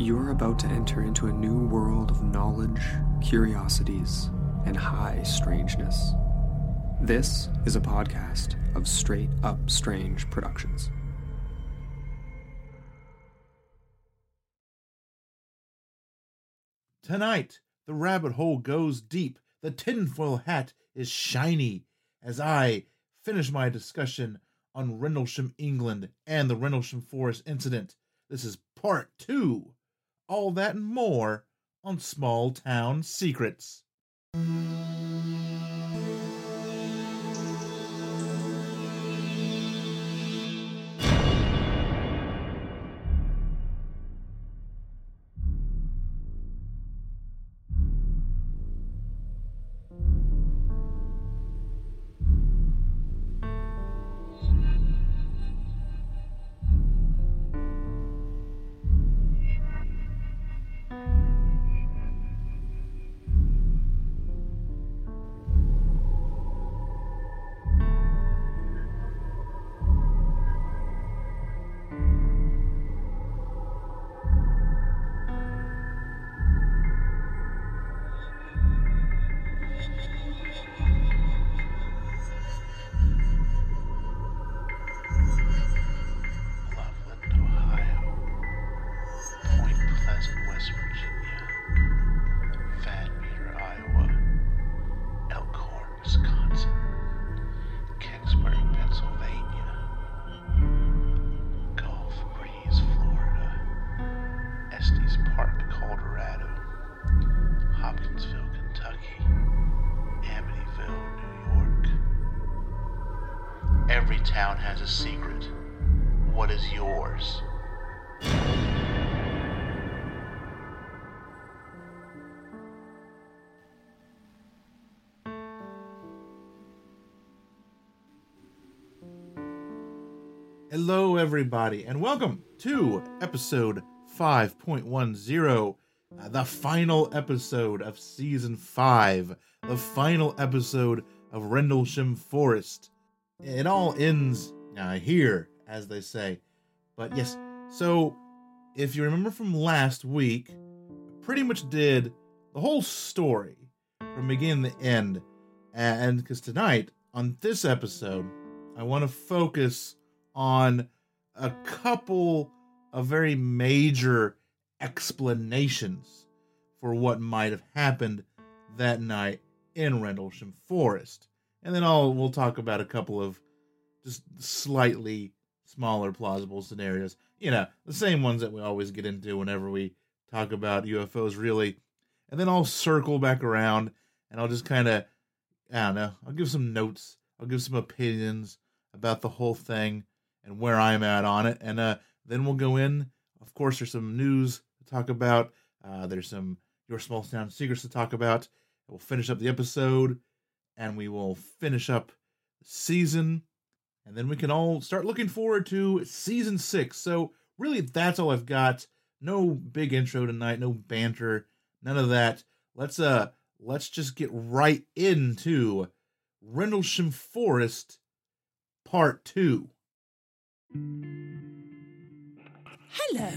You're about to enter into a new world of knowledge, curiosities, and high strangeness. This is a podcast of Straight Up Strange Productions. Tonight, the rabbit hole goes deep. The tinfoil hat is shiny as I finish my discussion on Rendlesham, England and the Rendlesham Forest incident. This is part two. All that and more on Small Town Secrets. Secret. What is yours? Hello, everybody, and welcome to episode 5.10, uh, the final episode of season 5, the final episode of Rendlesham Forest. It all ends uh, here, as they say. But yes, so if you remember from last week, pretty much did the whole story from beginning to end. And because tonight, on this episode, I want to focus on a couple of very major explanations for what might have happened that night in Rendlesham Forest. And then I'll we'll talk about a couple of just slightly smaller plausible scenarios. You know, the same ones that we always get into whenever we talk about UFOs really. And then I'll circle back around and I'll just kind of I don't know, I'll give some notes, I'll give some opinions about the whole thing and where I'm at on it. And uh, then we'll go in. Of course, there's some news to talk about. Uh, there's some Your Small Town Secrets to talk about. We'll finish up the episode and we will finish up the season. And then we can all start looking forward to season six. So, really, that's all I've got. No big intro tonight, no banter, none of that. Let's uh let's just get right into Rendlesham Forest Part 2. Hello.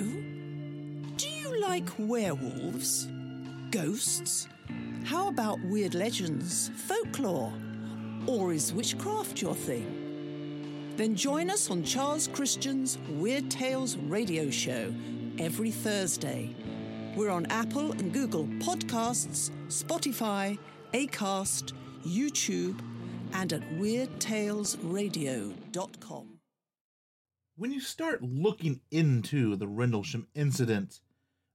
Do you like werewolves? Ghosts? How about weird legends, folklore? Or is witchcraft your thing? Then join us on Charles Christian's Weird Tales radio show every Thursday. We're on Apple and Google Podcasts, Spotify, Acast, YouTube, and at weirdtalesradio.com. When you start looking into the Rendlesham incident,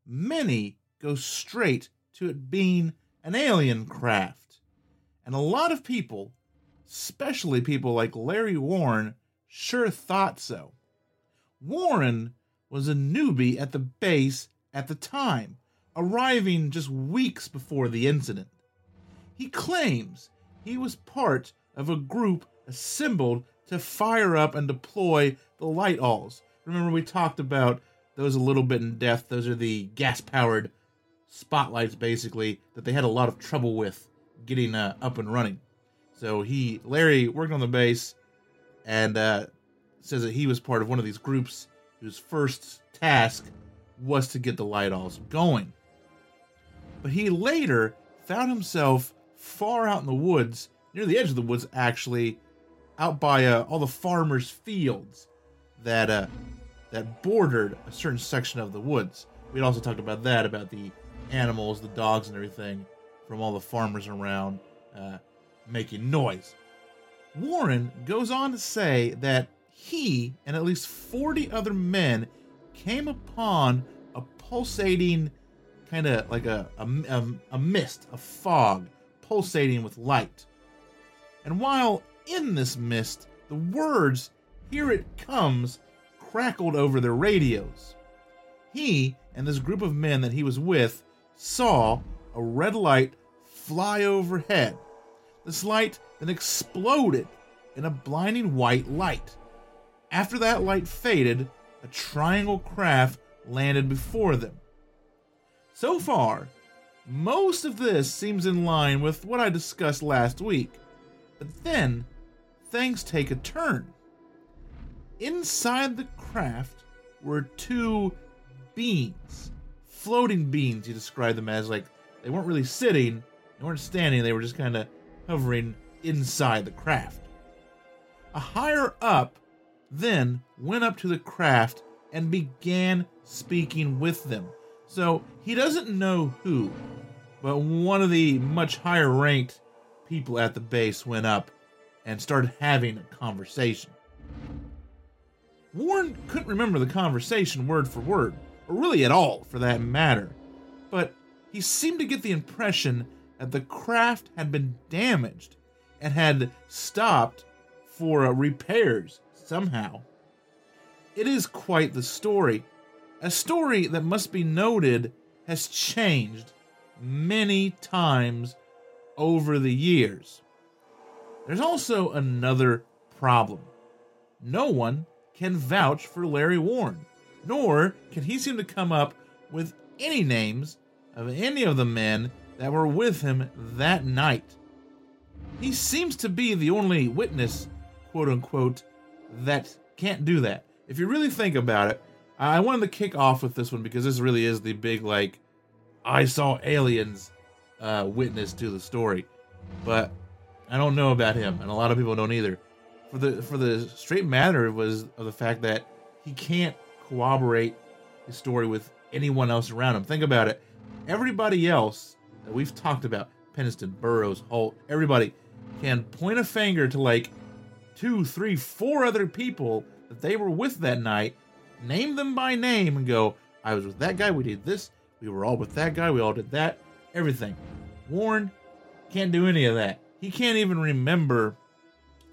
many go straight to it being an alien craft. And a lot of people, especially people like Larry Warren, sure thought so. Warren was a newbie at the base at the time, arriving just weeks before the incident. He claims he was part of a group assembled to fire up and deploy the light alls. Remember, we talked about those a little bit in depth. Those are the gas powered spotlights, basically, that they had a lot of trouble with getting uh, up and running. So he, Larry, worked on the base and uh, says that he was part of one of these groups whose first task was to get the light alls going. But he later found himself far out in the woods, near the edge of the woods, actually, out by uh, all the farmers' fields that uh, that bordered a certain section of the woods. We'd also talked about that, about the animals, the dogs, and everything from all the farmers around uh, making noise. Warren goes on to say that he and at least 40 other men came upon a pulsating kind of like a, a, a, a mist, a fog, pulsating with light. And while in this mist, the words, Here it comes, crackled over their radios. He and this group of men that he was with saw a red light fly overhead. This light then exploded in a blinding white light. After that light faded, a triangle craft landed before them. So far, most of this seems in line with what I discussed last week, but then things take a turn. Inside the craft were two beings, floating beings, you describe them as like they weren't really sitting, they weren't standing, they were just kind of hovering inside the craft. A higher up then went up to the craft and began speaking with them. So he doesn't know who, but one of the much higher ranked people at the base went up and started having a conversation. Warren couldn't remember the conversation word for word, or really at all for that matter, but he seemed to get the impression that the craft had been damaged and had stopped for uh, repairs somehow. It is quite the story. A story that must be noted has changed many times over the years. There's also another problem. No one can vouch for Larry Warren, nor can he seem to come up with any names of any of the men that were with him that night. He seems to be the only witness, quote unquote, that can't do that. If you really think about it, I wanted to kick off with this one because this really is the big, like, I saw aliens uh, witness to the story. But I don't know about him, and a lot of people don't either. For the for the straight matter was of the fact that he can't corroborate his story with anyone else around him. Think about it. Everybody else that we've talked about, Penniston, Burroughs, Halt, everybody can point a finger to like two, three, four other people that they were with that night, name them by name, and go, I was with that guy, we did this, we were all with that guy, we all did that, everything. Warren can't do any of that. He can't even remember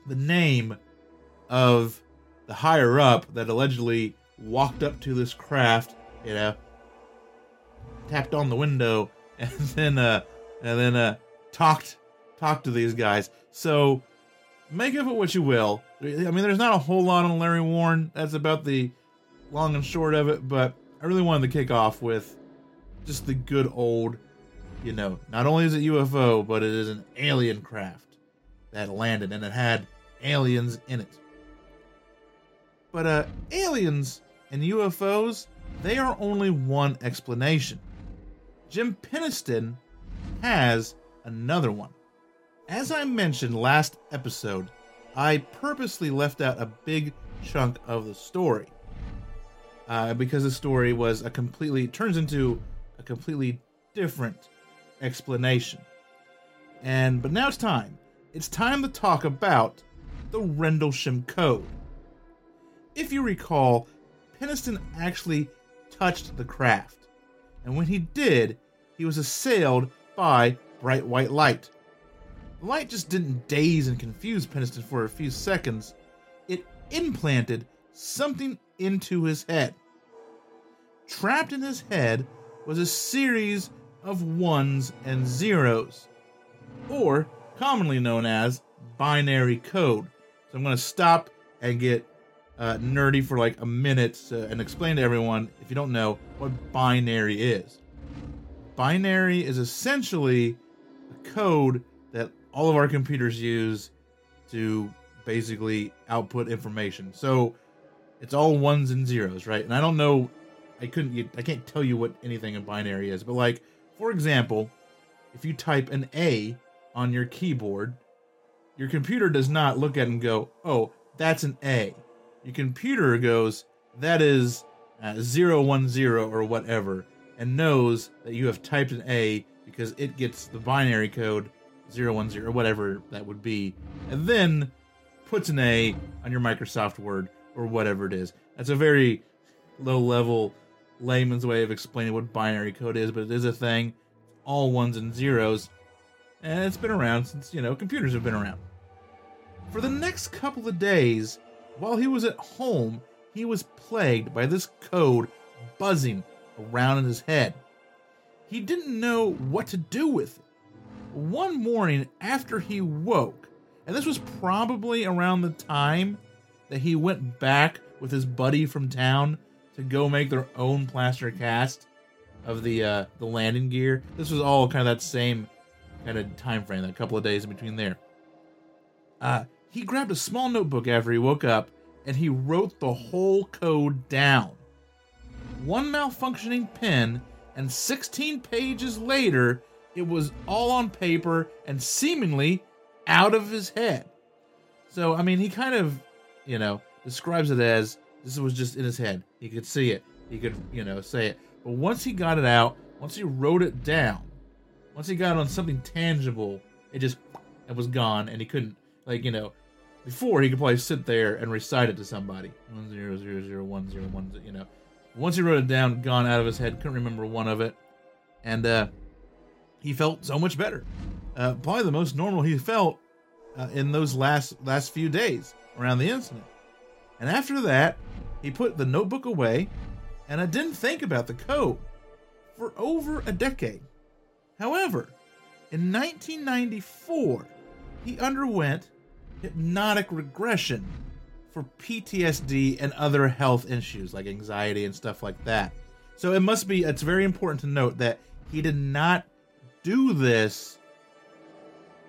the name of the higher up that allegedly walked up to this craft, you know, tapped on the window, and then uh and then uh talked talked to these guys. So make of it what you will. I mean, there's not a whole lot on Larry Warren. That's about the long and short of it. But I really wanted to kick off with just the good old, you know, not only is it UFO, but it is an alien craft. that landed, and it had aliens in it. But uh, aliens and UFOs, they are only one explanation. Jim Penniston has another one. As I mentioned last episode, I purposely left out a big chunk of the story uh, because the story was a completely turns into a completely different explanation. And but now it's time. It's time to talk about the Rendlesham Code. If you recall, Penniston actually touched the craft, and when he did, he was assailed by bright white light. The light just didn't daze and confuse Penniston for a few seconds. It implanted something into his head. Trapped in his head was a series of ones and zeros, or commonly known as binary code. So I'm going to stop and get uh, nerdy for like a minute uh, and explain to everyone, if you don't know, what binary is. Binary is essentially a code that all of our computers use to basically output information. So it's all ones and zeros, right? And I don't know, I couldn't, I can't tell you what anything in binary is, but like, for example, if you type an A on your keyboard, your computer does not look at it and go, oh, that's an A. Your computer goes, that is uh, 010 or whatever, and knows that you have typed an A because it gets the binary code 010 or whatever that would be, and then puts an A on your Microsoft Word or whatever it is. That's a very low level layman's way of explaining what binary code is, but it is a thing. All ones and zeros. And it's been around since, you know, computers have been around. For the next couple of days, while he was at home, he was plagued by this code buzzing around in his head. He didn't know what to do with it. One morning after he woke, and this was probably around the time that he went back with his buddy from town to go make their own plaster cast of the uh, the landing gear. This was all kind of that same kind of time frame, that couple of days in between there. Uh, he grabbed a small notebook after he woke up and he wrote the whole code down. One malfunctioning pen, and 16 pages later, it was all on paper and seemingly out of his head. So, I mean, he kind of, you know, describes it as this was just in his head. He could see it, he could, you know, say it. But once he got it out, once he wrote it down, once he got on something tangible, it just it was gone, and he couldn't, like, you know, before he could probably sit there and recite it to somebody. One zero zero zero one zero one. You know, once he wrote it down, gone out of his head, couldn't remember one of it, and uh, he felt so much better. Uh, probably the most normal he felt uh, in those last last few days around the incident. And after that, he put the notebook away, and I didn't think about the code for over a decade. However, in 1994, he underwent hypnotic regression for PTSD and other health issues like anxiety and stuff like that. So it must be, it's very important to note that he did not do this.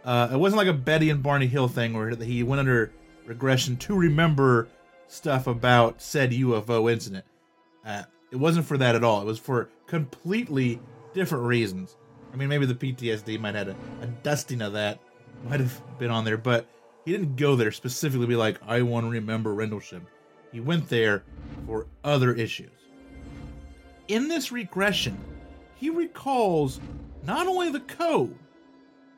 Uh, it wasn't like a Betty and Barney Hill thing where he went under regression to remember stuff about said UFO incident. Uh, it wasn't for that at all. It was for completely different reasons. I mean, maybe the PTSD might have had a, a dusting of that, might have been on there, but he didn't go there specifically be like, I want to remember Rendlesham. He went there for other issues. In this regression, he recalls not only the code,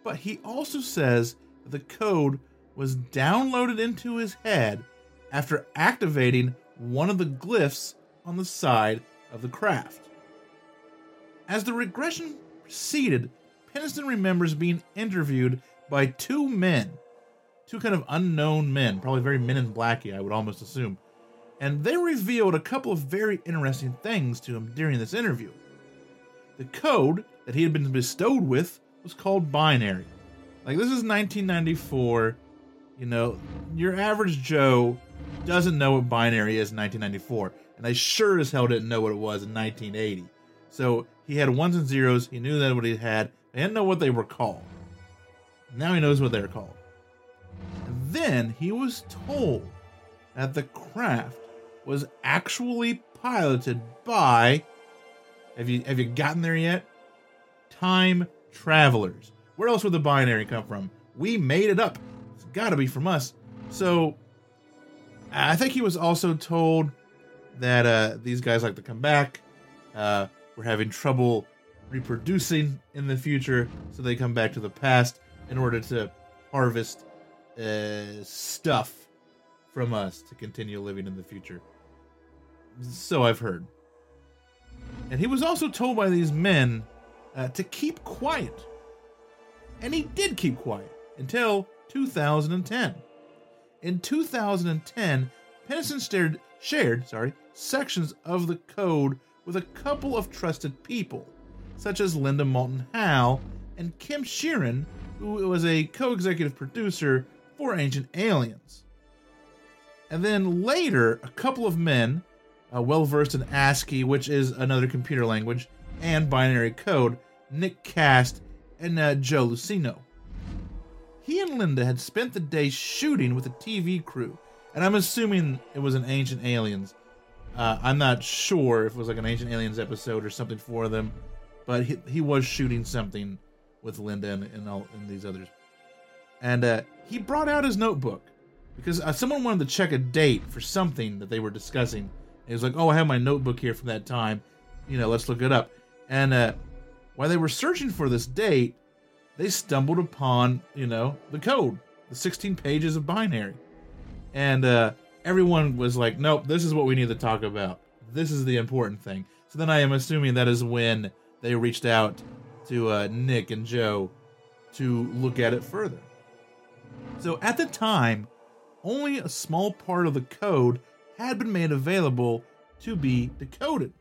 but he also says the code was downloaded into his head after activating one of the glyphs on the side of the craft. As the regression proceeded, Penniston remembers being interviewed by two men two kind of unknown men, probably very men in blacky, I would almost assume. And they revealed a couple of very interesting things to him during this interview. The code that he had been bestowed with was called binary. Like, this is 1994. You know, your average Joe doesn't know what binary is in 1994. And I sure as hell didn't know what it was in 1980. So he had ones and zeros. He knew that what he had. He didn't know what they were called. Now he knows what they're called. Then he was told that the craft was actually piloted by have you have you gotten there yet? Time travelers. Where else would the binary come from? We made it up. It's got to be from us. So I think he was also told that uh, these guys like to come back. Uh, we're having trouble reproducing in the future, so they come back to the past in order to harvest uh, stuff from us to continue living in the future. So I've heard. And he was also told by these men uh, to keep quiet. And he did keep quiet until 2010. In 2010, Penniston stared, shared sorry, sections of the code with a couple of trusted people, such as Linda Moulton Howe and Kim Sheeran, who was a co executive producer for Ancient Aliens. And then later, a couple of men, uh, well versed in ASCII, which is another computer language, and binary code, Nick Cast and uh, Joe Lucino. He and Linda had spent the day shooting with a TV crew, and I'm assuming it was an Ancient Aliens. Uh, I'm not sure if it was like an Ancient Aliens episode or something for them, but he, he was shooting something with Linda and, and, all, and these others. And uh, he brought out his notebook because uh, someone wanted to check a date for something that they were discussing. And he was like, "Oh, I have my notebook here from that time. You know, let's look it up." And uh, while they were searching for this date, they stumbled upon, you know, the code, the 16 pages of binary. And uh, everyone was like, nope, this is what we need to talk about. This is the important thing. So then I am assuming that is when they reached out to uh, Nick and Joe to look at it further. So at the time, only a small part of the code had been made available to be decoded.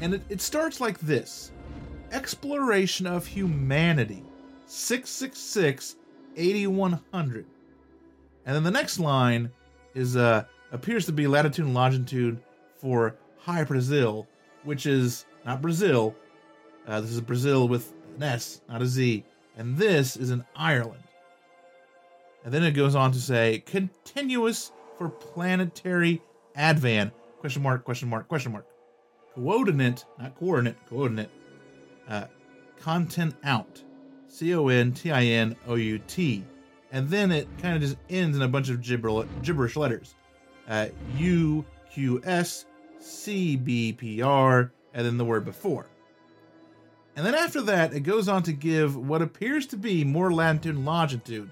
And it, it starts like this Exploration of Humanity, 666 8100. And then the next line is uh appears to be latitude and longitude for Hy-Brasil, which is not Brazil. Uh, this is Brazil with an S, not a Z. And this is in Ireland. And then it goes on to say continuous for planetary advan question mark question mark question mark. Coordinate not coordinate coordinate. Uh, content out, C O N T I N O U T, and then it kind of just ends in a bunch of gibber- gibberish letters, uh, U Q S C B P R, and then the word before. And then after that, it goes on to give what appears to be more latitude and longitude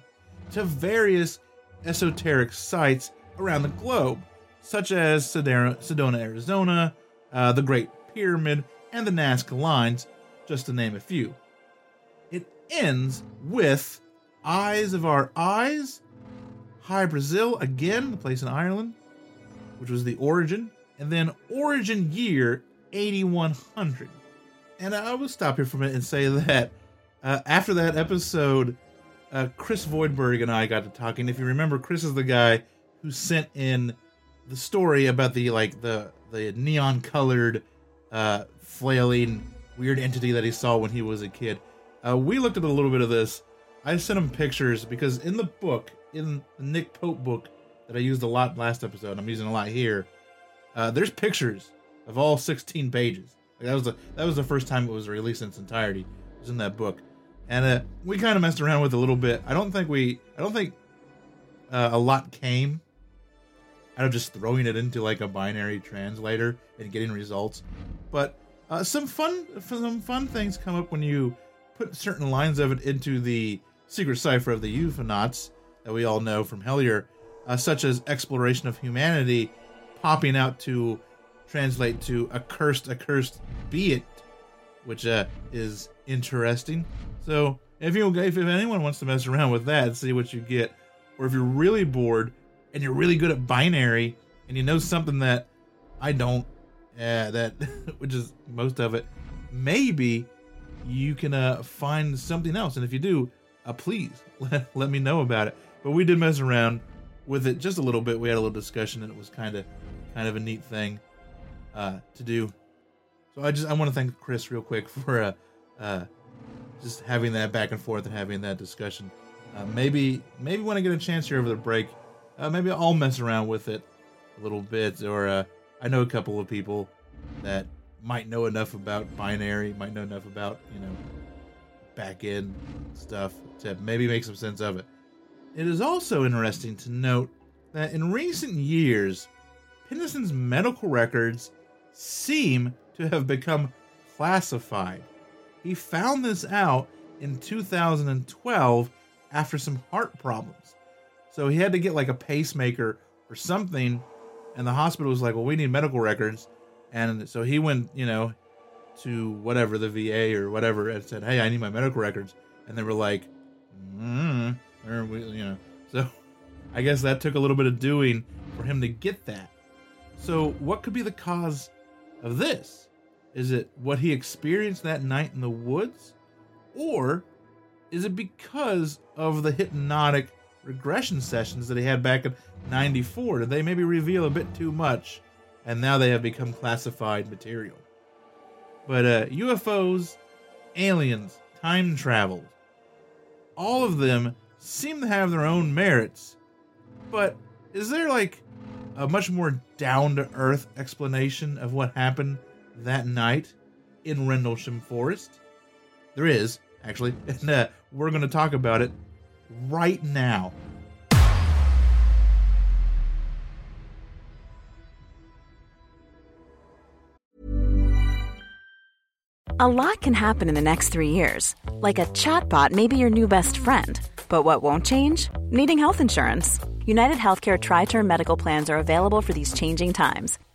to various esoteric sites around the globe, such as Sedona, Arizona, uh, the Great Pyramid, and the Nazca Lines, just to name a few. It ends with Eyes of Our Eyes, Hy-Brasil, again, the place in Ireland, which was the origin, and then origin year 8100. And I will stop here for a minute and say that uh, after that episode, uh, Chris Voidberg and I got to talking. If you remember, Chris is the guy who sent in the story about the like the the neon colored uh, flailing weird entity that he saw when he was a kid. Uh, we looked at a little bit of this. I sent him pictures because in the book, in the Nick Pope book that I used a lot last episode, I'm using a lot here. Uh, there's pictures of all 16 pages. Like that was the that was the first time it was released in its entirety. It was in that book, and uh, we kind of messed around with it a little bit. I don't think we, I don't think uh, a lot came out of just throwing it into like a binary translator and getting results, but uh, some fun, some fun things come up when you put certain lines of it into the secret cipher of the UFOnauts that we all know from Hellier, uh, such as exploration of humanity, popping out to translate to accursed, accursed be it, which uh, is interesting. So if you if, if anyone wants to mess around with that see what you get, or if you're really bored and you're really good at binary and you know something that I don't, uh, that which is most of it, maybe you can uh, find something else. And if you do, uh, please let, let me know about it. But we did mess around with it just a little bit. We had a little discussion, and it was kind of kind of a neat thing uh, to do. So I just I want to thank Chris real quick for uh, uh, just having that back and forth and having that discussion. Uh, maybe maybe when I get a chance here over the break, uh, maybe I'll mess around with it a little bit. Or uh, I know a couple of people that might know enough about binary, might know enough about you know back end stuff to maybe make some sense of it. It is also interesting to note that in recent years, Penniston's medical records seem to have become classified. He found this out in 2012 after some heart problems. So he had to get like a pacemaker or something, and the hospital was like, "Well, we need medical records," and so he went, you know, to whatever the VA or whatever, and said, "Hey, I need my medical records," and they were like, mm, or we, you know, so I guess that took a little bit of doing for him to get that. So, what could be the cause of this? Is it what he experienced that night in the woods? Or is it because of the hypnotic regression sessions that he had back in 94? Did they maybe reveal a bit too much and now they have become classified material? But uh, UFOs, aliens, time travel, all of them seem to have their own merits. But is there like a much more down to earth explanation of what happened that night in Rendlesham Forest? There is, actually, and uh, we're going to talk about it right now. A lot can happen in the next three years. Like a chatbot may be your new best friend. But what won't change? Needing health insurance. United Healthcare Tri Term Medical Plans are available for these changing times.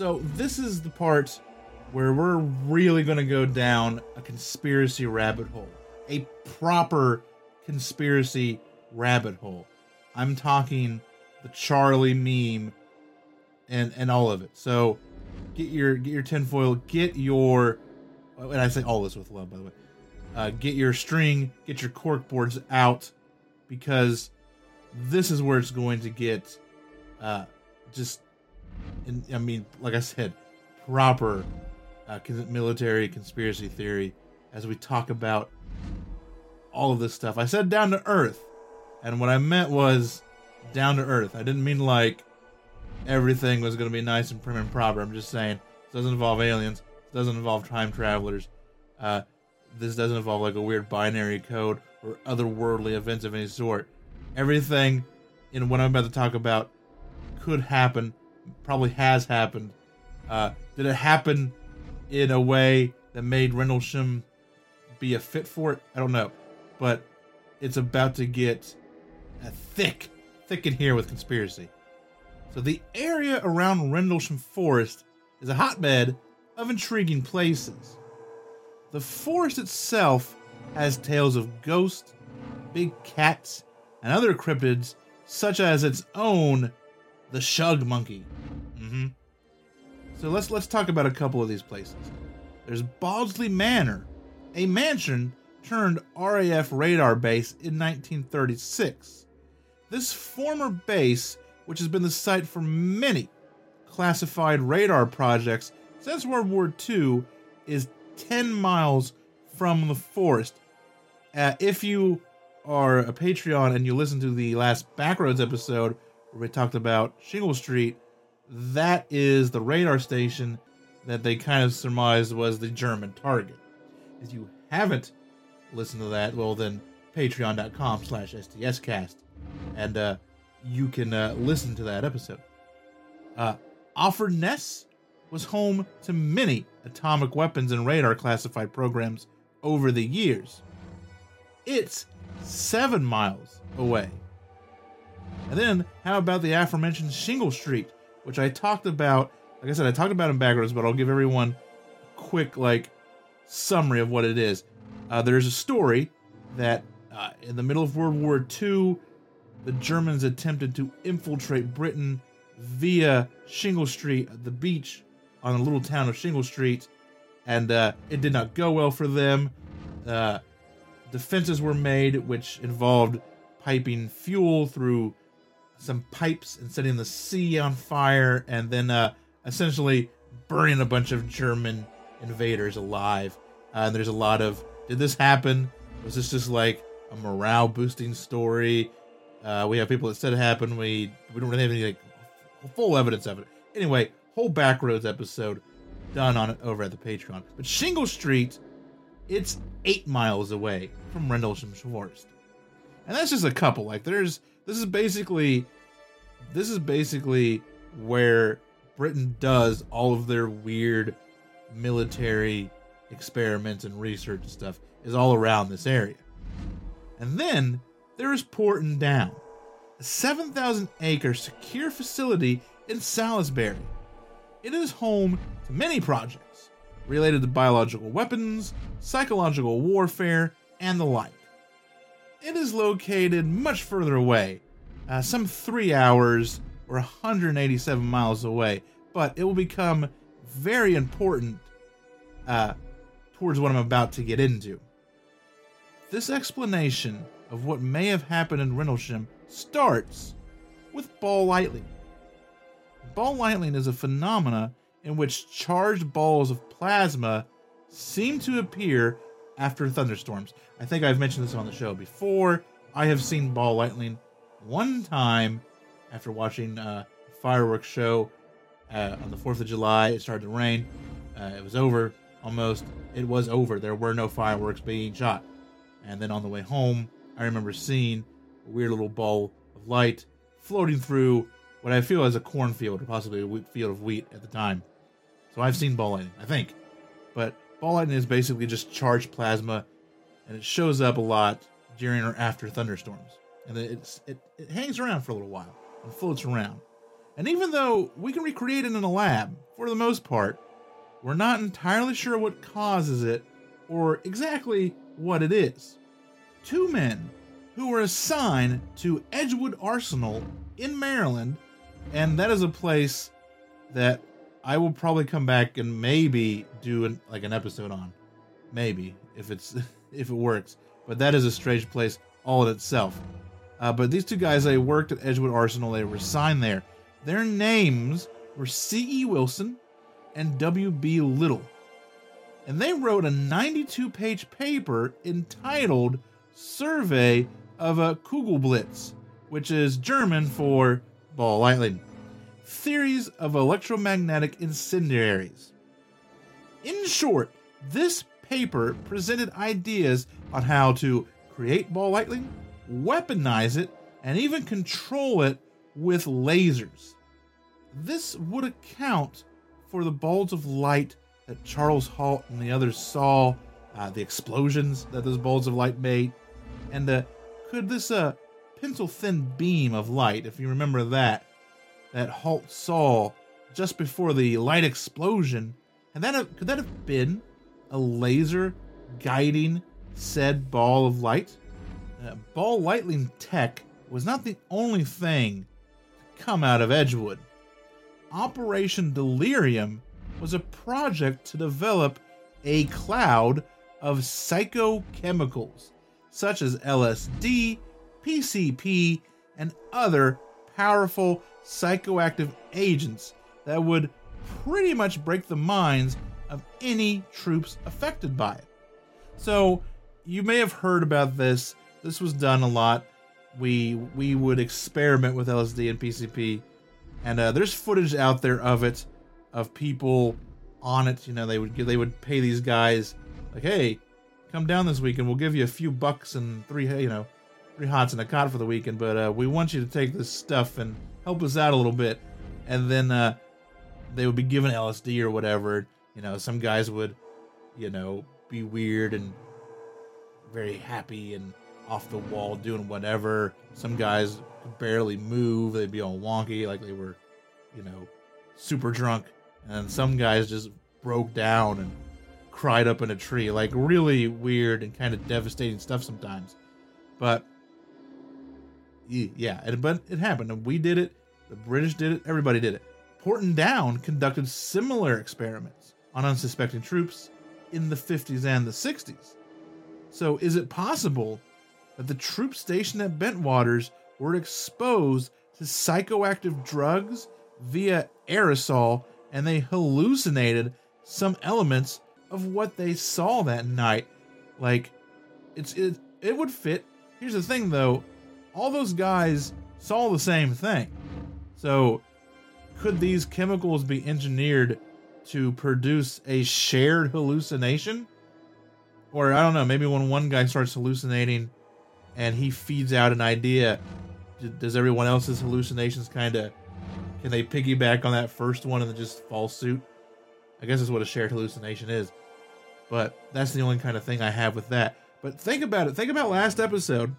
So this is the part where we're really going to go down a conspiracy rabbit hole, a proper conspiracy rabbit hole. I'm talking the Charlie meme and and all of it. So get your get your tinfoil, get your and I say all this with love by the way. Uh, get your string, get your cork boards out because this is where it's going to get uh, just and I mean, like I said, proper uh, military conspiracy theory as we talk about all of this stuff. I said down to earth, and what I meant was down to earth. I didn't mean like everything was going to be nice and prim and proper. I'm just saying it doesn't involve aliens. It doesn't involve time travelers. Uh, this doesn't involve like a weird binary code or otherworldly events of any sort. Everything in what I'm about to talk about could happen probably has happened. Uh, did it happen in a way that made Rendlesham be a fit for it? I don't know, but it's about to get thick, thick in here with conspiracy. So the area around Rendlesham Forest is a hotbed of intriguing places. The forest itself has tales of ghosts, big cats, and other cryptids, such as its own, the Shug Monkey. Hmm So let's let's talk about a couple of these places. There's Bawdsey Manor, a mansion turned RAF radar base in 1936. This former base, which has been the site for many classified radar projects since World War II, is 10 miles from the forest. Uh, if you are a Patreon and you listen to the last Backroads episode where we talked about Shingle Street, that is the radar station that they kind of surmised was the German target. If you haven't listened to that, well then patreon.com slash stscast and uh, you can uh, listen to that episode. Uh, Ness was home to many atomic weapons and radar classified programs over the years. It's seven miles away. And then, how about the aforementioned Shingle Street, which I talked about? Like I said, I talked about in Backroads, but I'll give everyone a quick like summary of what it is. Uh, there's a story that uh, in the middle of World War II, the Germans attempted to infiltrate Britain via Shingle Street, the beach on the little town of Shingle Street, and uh, it did not go well for them. Uh, defenses were made, which involved piping fuel through some pipes and setting the sea on fire, and then uh, essentially burning a bunch of German invaders alive. Uh, and there's a lot of did this happen? Was this just like a morale boosting story? Uh, we have people that said it happened. We we don't really have any like full evidence of it. Anyway, whole Backroads episode done on it over at the Patreon. But Shingle Street, it's eight miles away from Rendlesham Forest, and that's just a couple. Like there's this is basically this is basically where Britain does all of their weird military experiments and research and stuff is all around this area. And then there is Porton Down, a 7,000 acre secure facility in Salisbury. It is home to many projects related to biological weapons, psychological warfare, and the like. It is located much further away, uh, some three hours or 187 miles away, but it will become very important uh, towards what I'm about to get into. This explanation of what may have happened in Rendlesham starts with ball lightning. Ball lightning is a phenomena in which charged balls of plasma seem to appear after thunderstorms. I think I've mentioned this on the show before. I have seen ball lightning one time after watching a fireworks show uh, on the 4th of July. It started to rain. Uh, it was over almost. It was over. There were no fireworks being shot. And then on the way home, I remember seeing a weird little ball of light floating through what I feel is a cornfield or possibly a field of wheat at the time. So I've seen ball lightning, I think. But ball lightning is basically just charged plasma, and it shows up a lot during or after thunderstorms. And it, it hangs around for a little while and floats around. And even though we can recreate it in a lab, for the most part, we're not entirely sure what causes it or exactly what it is. Two men who were assigned to Edgewood Arsenal in Maryland, and that is a place that I will probably come back and maybe do an, like an episode on, maybe if it's if it works. But that is a strange place all in itself. Uh, but these two guys, they worked at Edgewood Arsenal. They were signed there. Their names were C.E. Wilson and W.B. Little. And they wrote a 92 page paper entitled Survey of a Kugelblitz, which is German for ball lightning. Theories of electromagnetic incendiaries. In short, this paper presented ideas on how to create ball lightning, weaponize it, and even control it with lasers. This would account for the balls of light that Charles Halt and the others saw, uh, the explosions that those balls of light made, and uh, could this uh, pencil thin beam of light, if you remember that, that Halt saw just before the light explosion, and that have, could that have been a laser guiding said ball of light? Uh, ball lightning tech was not the only thing to come out of Edgewood. Operation Delirium was a project to develop a cloud of psychochemicals such as LSD, PCP, and other powerful psychoactive agents that would pretty much break the minds of any troops affected by it. So, you may have heard about this. This was done a lot. We we would experiment with LSD and PCP, and uh, there's footage out there of it, of people on it. You know, they would they would pay these guys like, hey, come down this weekend. We'll give you a few bucks and three, you know, three hots and a cot for the weekend. But uh, we want you to take this stuff and help us out a little bit. And then uh, they would be given LSD or whatever. You know, some guys would, you know, be weird and very happy and off the wall doing whatever. Some guys could barely move. They'd be all wonky, like they were, you know, super drunk. And some guys just broke down and cried up in a tree. Like really weird and kind of devastating stuff sometimes. But yeah, it, but it happened. And we did it. The British did it. Everybody did it. Porton Down conducted similar experiments on unsuspecting troops in the 50s and the 60s. So, is it possible that the troop stationed at Bentwaters were exposed to psychoactive drugs via aerosol and they hallucinated some elements of what they saw that night? Like, it's it, it would fit. Here's the thing though all those guys saw the same thing. So, could these chemicals be engineered to produce a shared hallucination? Or I don't know, maybe when one guy starts hallucinating and he feeds out an idea, does everyone else's hallucinations kind of can they piggyback on that first one and then just fall suit? I guess that's what a shared hallucination is. But that's the only kind of thing I have with that. But think about it. Think about last episode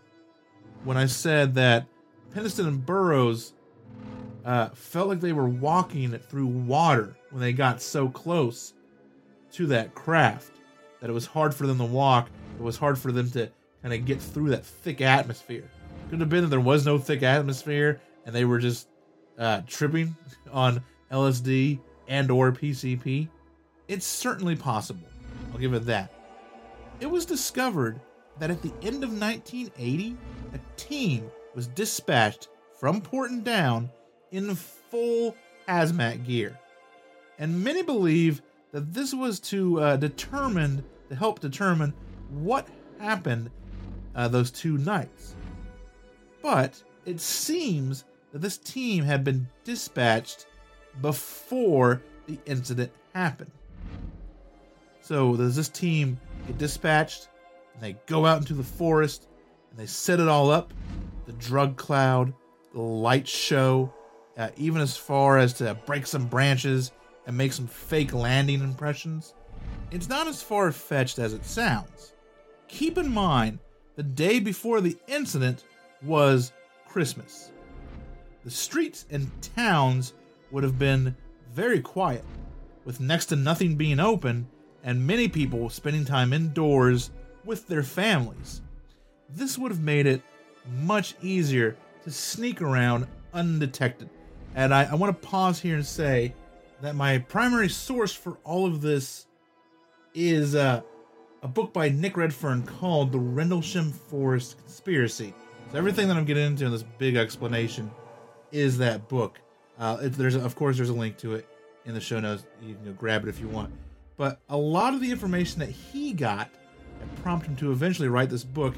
when I said that Penniston and Burroughs uh, felt like they were walking through water when they got so close to that craft that it was hard for them to walk. It was hard for them to kind of get through that thick atmosphere. Could have been that there was no thick atmosphere and they were just uh, tripping on LSD and or PCP. It's certainly possible. I'll give it that. It was discovered that at the end of 1980, a team was dispatched from Porton Down in full hazmat gear. And many believe that this was to uh, determine, to help determine what happened uh, those two nights. But it seems that this team had been dispatched before the incident happened. So does this team get dispatched and they go out into the forest and they set it all up the drug cloud, the light show, uh, even as far as to break some branches and make some fake landing impressions. It's not as far fetched as it sounds. Keep in mind, the day before the incident was Christmas. The streets and towns would have been very quiet, with next to nothing being open and many people spending time indoors with their families. This would have made it much easier to sneak around undetected. And I, I want to pause here and say that my primary source for all of this is uh, a book by Nick Redfern called The Rendlesham Forest Conspiracy. So everything that I'm getting into in this big explanation is that book. Uh, it, there's of course there's a link to it in the show notes. You can grab it if you want. But a lot of the information that he got that prompted him to eventually write this book,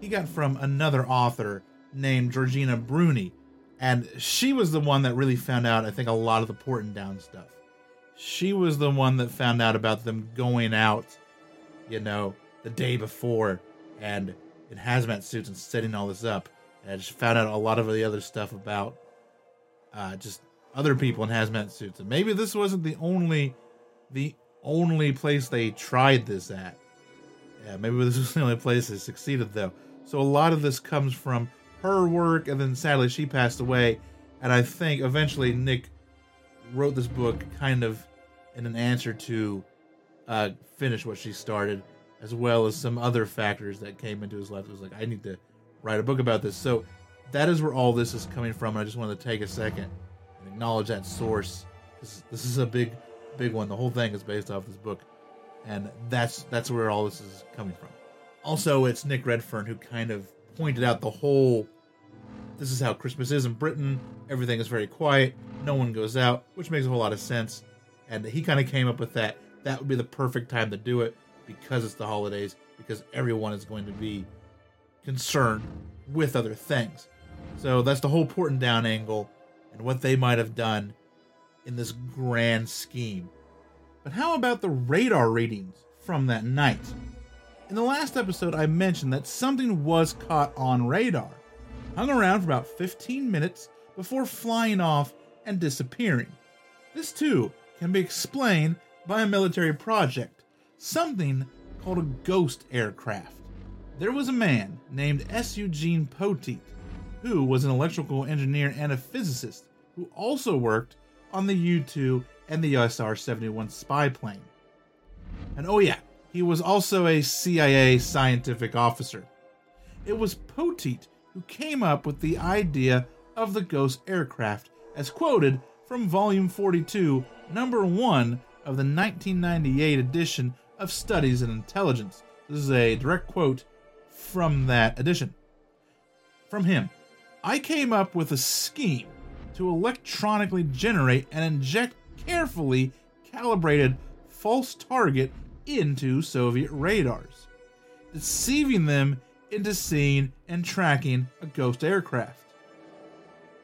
he got from another author named Georgina Bruni. And she was the one that really found out, I think, a lot of the Porton Down stuff. She was the one that found out about them going out, you know, the day before and in hazmat suits and setting all this up. And she found out a lot of the other stuff about uh, just other people in hazmat suits. And maybe this wasn't the only the only place they tried this at. Yeah, maybe this was the only place they succeeded though. So a lot of this comes from her work, and then sadly she passed away And I think eventually Nick wrote this book kind of in an answer to uh, finish what she started, as well as some other factors that came into his life. It was like, I need to write a book about this. So that is where all this is coming from. And I just wanted to take a second and acknowledge that source. This, this is a big, big one. The whole thing is based off this book, and that's that's where all this is coming from. Also, it's Nick Redfern who kind of pointed out the whole. This is how Christmas is in Britain. Everything is very quiet. No one goes out, which makes a whole lot of sense. And he kind of came up with that. That would be the perfect time to do it because it's the holidays, because everyone is going to be concerned with other things. So that's the whole Porton Down angle and what they might have done in this grand scheme. But how about the radar readings from that night? In the last episode, I mentioned that something was caught on radar, hung around for about 15 minutes before flying off and disappearing. This too can be explained by a military project, something called a ghost aircraft. There was a man named S. Eugene Poteet, who was an electrical engineer and a physicist, who also worked on the U 2 and the USR 71 spy plane. And oh, yeah, he was also a CIA scientific officer. It was Poteet who came up with the idea of the ghost aircraft, as quoted from Volume 42, Number 1 of the 1998 edition of Studies in Intelligence. This is a direct quote from that edition. From him I came up with a scheme to electronically generate and inject carefully calibrated false target into Soviet radars, deceiving them into seeing and tracking a ghost aircraft.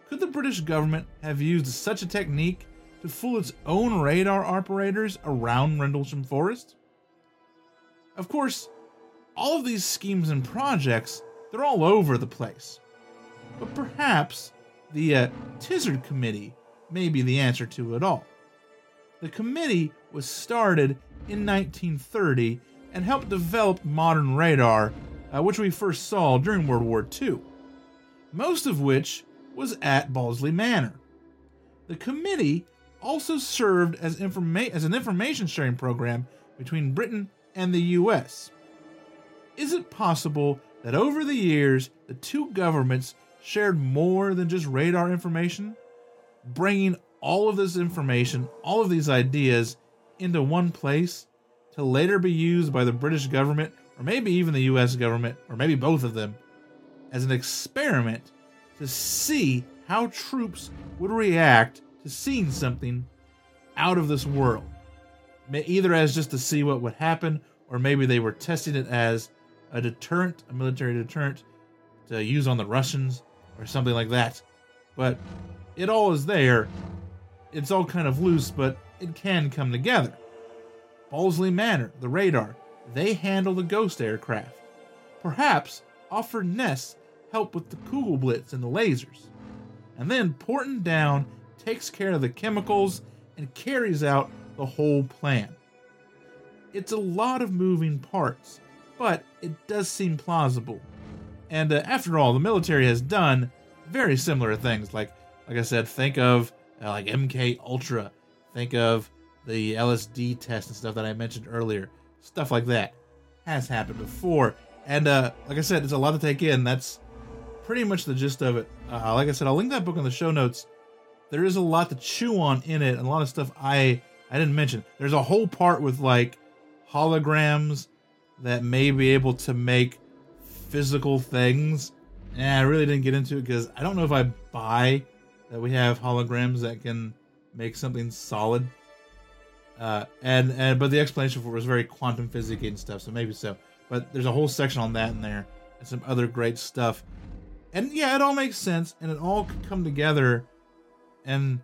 Could the British government have used such a technique to fool its own radar operators around Rendlesham Forest? Of course, all of these schemes and projects, they're all over the place. But perhaps the uh, Tizard Committee may be the answer to it all. The committee was started in 1930 and helped develop modern radar, uh, which we first saw during World War II, most of which was at Bawdsey Manor. The committee also served as, informa- as an information sharing program between Britain and the US. Is it possible that over the years the two governments shared more than just radar information, bringing all of this information, all of these ideas into one place to later be used by the British government, or maybe even the US government, or maybe both of them, as an experiment to see how troops would react to seeing something out of this world. Either as just to see what would happen, or maybe they were testing it as a deterrent, a military deterrent to use on the Russians or something like that. But it all is there. It's all kind of loose, but it can come together. Bawdsey Manor, the radar, they handle the ghost aircraft. Perhaps Orford Ness help with the Kugelblitz and the lasers. And then Porton Down takes care of the chemicals and carries out the whole plan. It's a lot of moving parts, but it does seem plausible. And uh, after all, the military has done very similar things. Like, like I said, think of uh, like MK Ultra. Think of the LSD test and stuff that I mentioned earlier. Stuff like that has happened before. And uh, like I said, it's a lot to take in. That's pretty much the gist of it. Uh, like I said, I'll link that book in the show notes. There is a lot to chew on in it, and a lot of stuff I I didn't mention. There's a whole part with like holograms that may be able to make physical things. And I really didn't get into it because I don't know if I buy that we have holograms that can make something solid. Uh, and and but the explanation for it was very quantum physics and stuff, so maybe so. But there's a whole section on that in there and some other great stuff. And yeah, it all makes sense and it all could come together and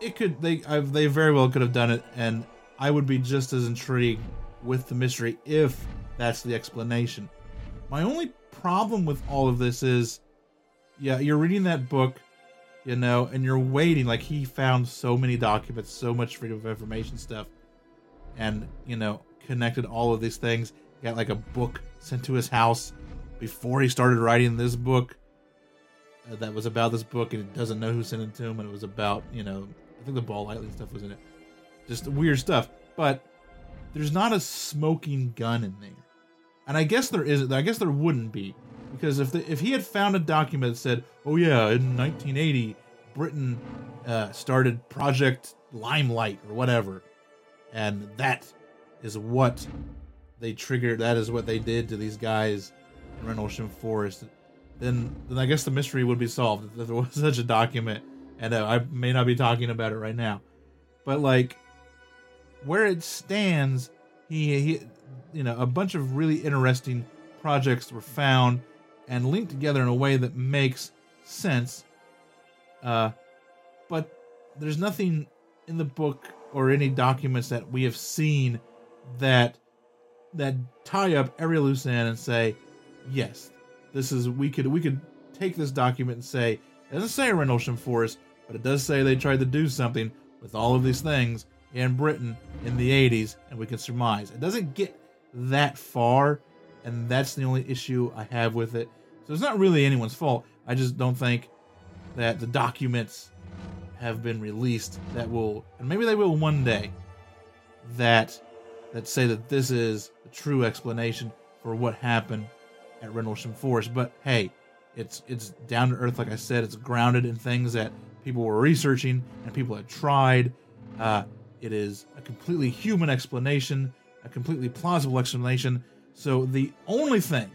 it could they I, they very well could have done it and I would be just as intrigued with the mystery if that's the explanation. My only problem with all of this is, yeah, you're reading that book, you know, and you're waiting. Like he found so many documents, so much freedom of information stuff, and you know, connected all of these things. Got like a book sent to his house before he started writing this book. uh, that was about this book, and he doesn't know who sent it to him, and it was about you know I think the ball lightning stuff was in it, just weird stuff. But there's not a smoking gun in there, and I guess there isn't. I guess there wouldn't be because if the, if he had found a document that said, "Oh yeah, in 1980, Britain uh, started Project Limelight or whatever," and that is what they triggered. That is what they did to these guys in Rendlesham Forest. Then, then I guess the mystery would be solved if there was such a document. And uh, I may not be talking about it right now, but like where it stands, he, he, you know, a bunch of really interesting projects were found and linked together in a way that makes sense. Uh, but there's nothing in the book or any documents that we have seen that that tie up every loose end and say, yes, this is we could we could take this document and say it doesn't say Rendlesham Forest, but it does say they tried to do something with all of these things in Britain in the 80s, and we can surmise. It doesn't get that far, and that's the only issue I have with it. So it's not really anyone's fault. I just don't think that the documents have been released that will, and maybe they will one day, that that say that this is the true explanation for what happened at Rendlesham Forest. But hey, it's it's down to earth, like I said. It's grounded in things that people were researching and people had tried. Uh, it is a completely human explanation, a completely plausible explanation. So the only thing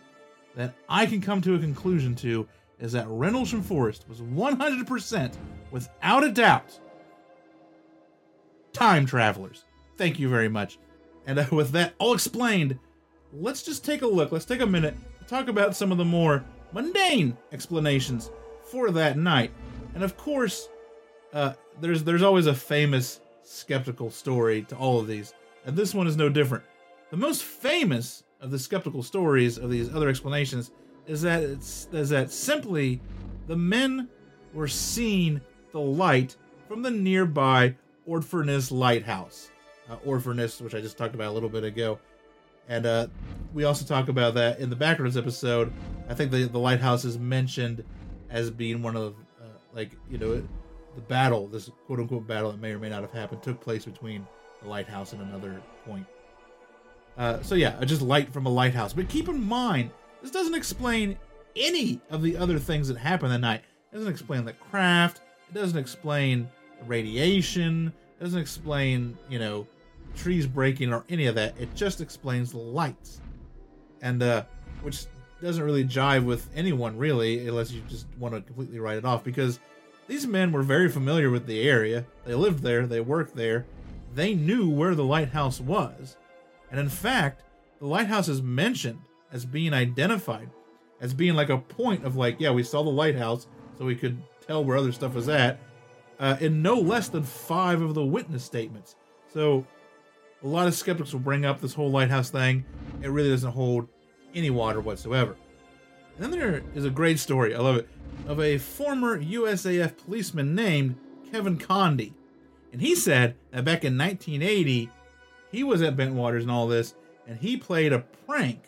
that I can come to a conclusion to is that Rendlesham Forest was 100%, without a doubt, time travelers. Thank you very much. And uh, with that all explained, let's just take a look. Let's take a minute to talk about some of the more mundane explanations for that night. And of course, uh, there's there's always a famous skeptical story to all of these, and this one is no different. The most famous of the skeptical stories of these other explanations is that it's is that simply the men were seeing the light from the nearby Orford Ness lighthouse. Uh, which I just talked about a little bit ago, and uh, we also talk about that in the backgrounds episode. I think the the lighthouse is mentioned as being one of uh, like you know the battle, this quote unquote battle that may or may not have happened, took place between the lighthouse and another point. Uh, so yeah, just light from a lighthouse. But keep in mind, this doesn't explain any of the other things that happened that night. It doesn't explain the craft. It doesn't explain the radiation. It doesn't explain, you know, trees breaking or any of that. It just explains the lights, and uh, which doesn't really jive with anyone really, unless you just want to completely write it off. Because these men were very familiar with the area. They lived there. They worked there. They knew where the lighthouse was, and in fact, the lighthouse is mentioned as being identified as being like a point of like, yeah, we saw the lighthouse, so we could tell where other stuff was at. Uh, in no less than five of the witness statements. So a lot of skeptics will bring up this whole lighthouse thing. It really doesn't hold any water whatsoever. And then there is a great story, I love it, of a former USAF policeman named Kevin Conde. And he said that back in 1980, he was at Bentwaters and all this, and he played a prank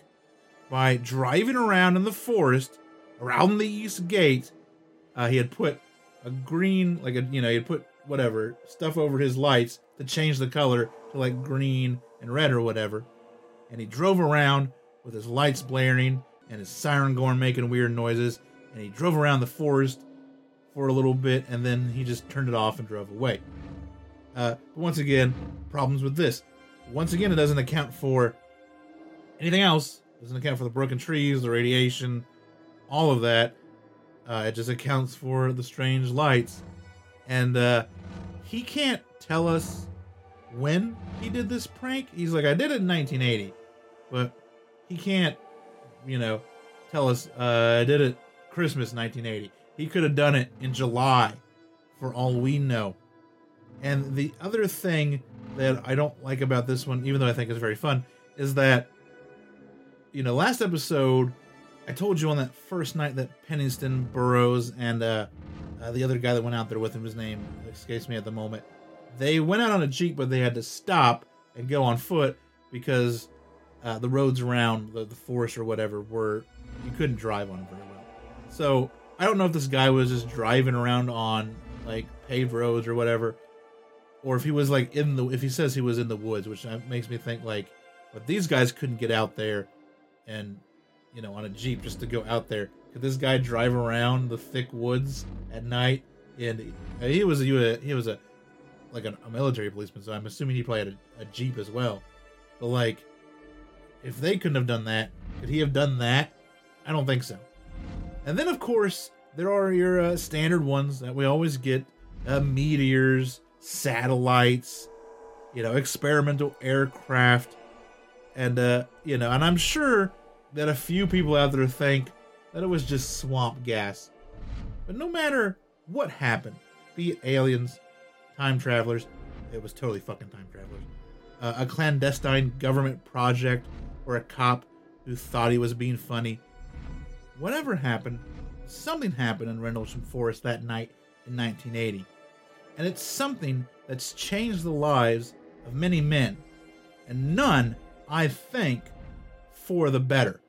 by driving around in the forest around the east gate. Uh, he had put a green, like a, you know, he had put whatever stuff over his lights to change the color to like green and red or whatever. And he drove around with his lights blaring and his siren going making weird noises. And he drove around the forest for a little bit and then he just turned it off and drove away. Uh, but once again, problems with this. Once again, it doesn't account for anything else. It doesn't account for the broken trees, the radiation, all of that. Uh, it just accounts for the strange lights. And uh, he can't tell us when he did this prank. He's like, I did it in 1980, but he can't, you know, tell us uh, I did it Christmas 1980. He could have done it in July, for all we know. And the other thing that I don't like about this one, even though I think it's very fun, is that, you know, last episode I told you on that first night that Penniston, Burroughs, and uh, uh, the other guy that went out there with him, his name escapes me at the moment. They went out on a jeep, but they had to stop and go on foot because uh, the roads around the, the forest or whatever were you couldn't drive on very well. So I don't know if this guy was just driving around on like paved roads or whatever, or if he was like in the if he says he was in the woods, which makes me think like, but these guys couldn't get out there, and you know on a jeep just to go out there. Could this guy drive around the thick woods at night? And he was a he was a like a, a military policeman, so I'm assuming he probably had a, a jeep as well. But like, if they couldn't have done that, could he have done that? I don't think so. And then, of course, there are your uh, standard ones that we always get uh, meteors, satellites, you know, experimental aircraft. And, uh, you know, and I'm sure that a few people out there think that it was just swamp gas. But no matter what happened, be it aliens, time travelers, it was totally fucking time travelers, uh, a clandestine government project, or a cop who thought he was being funny. Whatever happened, something happened in Rendlesham Forest that night in 1980. And it's something that's changed the lives of many men, and none, I think, for the better.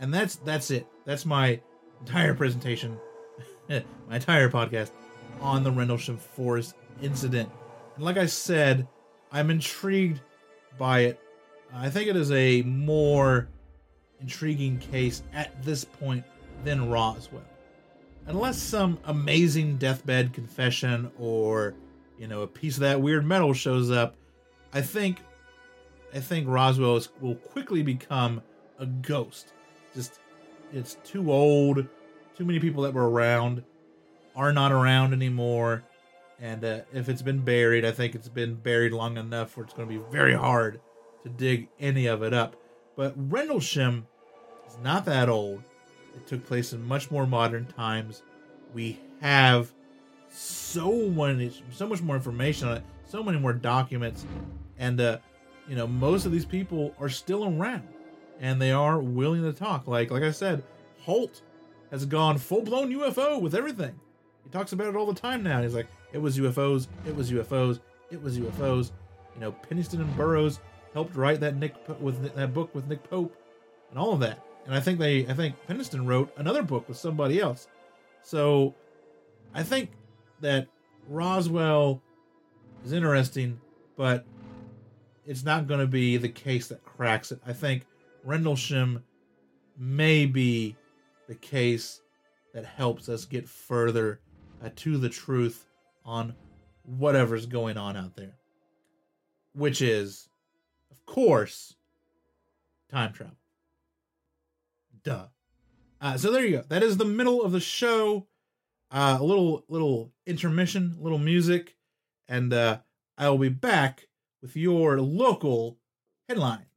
And that's that's it. That's my entire presentation, my entire podcast on the Rendlesham Forest incident. And like I said, I'm intrigued by it. I think it is a more intriguing case at this point than Roswell. Unless some amazing deathbed confession or, you know, a piece of that weird metal shows up, I think I think Roswell is, will quickly become a ghost. Just it's too old, too many people that were around are not around anymore. And uh, if it's been buried, I think it's been buried long enough where it's going to be very hard to dig any of it up. But Rendlesham is not that old. It took place in much more modern times. We have so many, so much more information on it, so many more documents, and uh, you know most of these people are still around, and they are willing to talk. Like like I said, Halt has gone full blown UFO with everything. He talks about it all the time now. He's like, it was UFOs, it was UFOs, it was UFOs. You know, Penniston and Burroughs helped write that Nick with that book with Nick Pope and all of that. And I think they, I think Penniston wrote another book with somebody else. So I think that Roswell is interesting, but it's not going to be the case that cracks it. I think Rendlesham may be the case that helps us get further uh, to the truth on whatever's going on out there. Which is, of course, time travel. Duh. Uh, so there you go. That is the middle of the show. Uh, a little little intermission, little music, and uh, I will be back with your local headlines.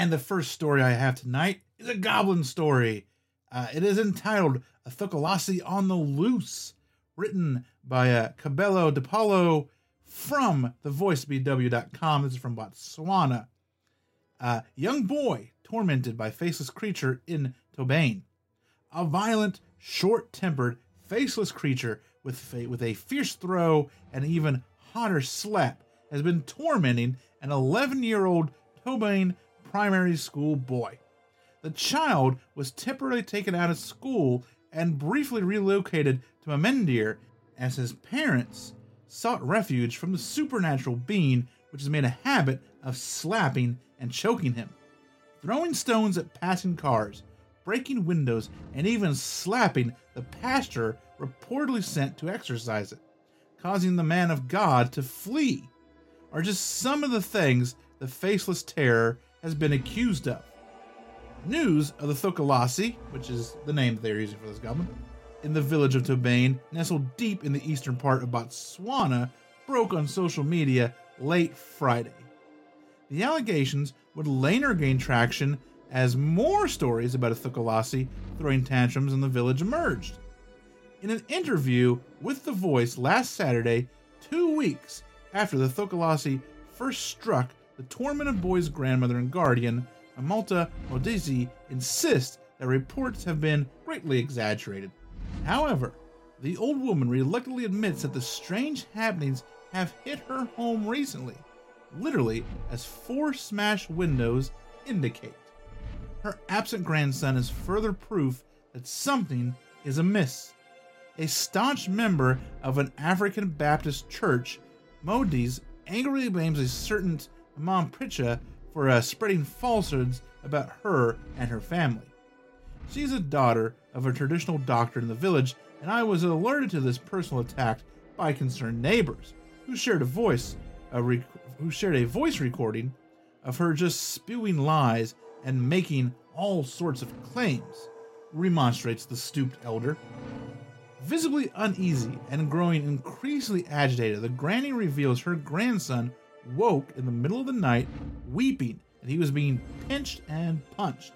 And the first story I have tonight is a goblin story. Uh, it is entitled A Thukalasi on the Loose, written by uh, Cabello DePaulo from thevoicebw.com. This is from Botswana. Uh, young boy tormented by faceless creature in Tobane. A violent, short-tempered, faceless creature with, with a fierce throw and even hotter slap has been tormenting an 11-year-old Tobane primary school boy. The child was temporarily taken out of school and briefly relocated to Mamendir as his parents sought refuge from the supernatural being which has made a habit of slapping and choking him, throwing stones at passing cars, breaking windows, and even slapping the pastor reportedly sent to exorcise it, causing the man of God to flee, are just some of the things the faceless terror has been accused of. News of the Thukalasi, which is the name that they're using for this goblin, in the village of Tobane, nestled deep in the eastern part of Botswana, broke on social media late Friday. The allegations would later gain traction as more stories about a Thukalasi throwing tantrums in the village emerged. In an interview with The Voice last Saturday, two weeks after the Thukalasi first struck the tormented boy's grandmother and guardian, Amalta Modisi, insists that reports have been greatly exaggerated. However, the old woman reluctantly admits that the strange happenings have hit her home recently, literally as four smashed windows indicate. Her absent grandson is further proof that something is amiss. A staunch member of an African Baptist church, Modis angrily blames a certain Imam Pritcha for uh, spreading falsehoods about her and her family. She's a daughter of a traditional doctor in the village, and I was alerted to this personal attack by concerned neighbors who shared a voice, a rec- who shared a voice recording of her just spewing lies and making all sorts of claims. Remonstrates the stooped elder. Visibly uneasy and growing increasingly agitated, the granny reveals her grandson woke in the middle of the night weeping and he was being pinched and punched.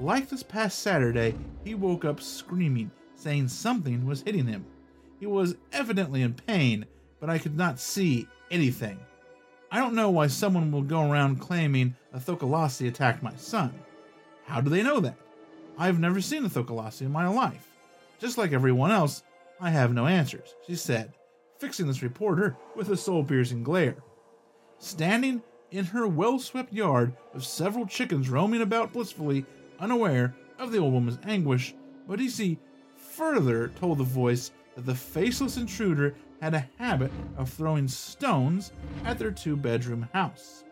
Like this past Saturday, he woke up screaming, saying something was hitting him. He was evidently in pain, but I could not see anything. I don't know why someone will go around claiming a Thukalasi attacked my son. How do they know that? I've never seen a Thukalasi in my life. Just like everyone else, I have no answers, she said, fixing this reporter with a soul piercing glare. Standing in her well swept yard with several chickens roaming about blissfully, unaware of the old woman's anguish, Modisi further told the voice that the faceless intruder had a habit of throwing stones at their two bedroom house.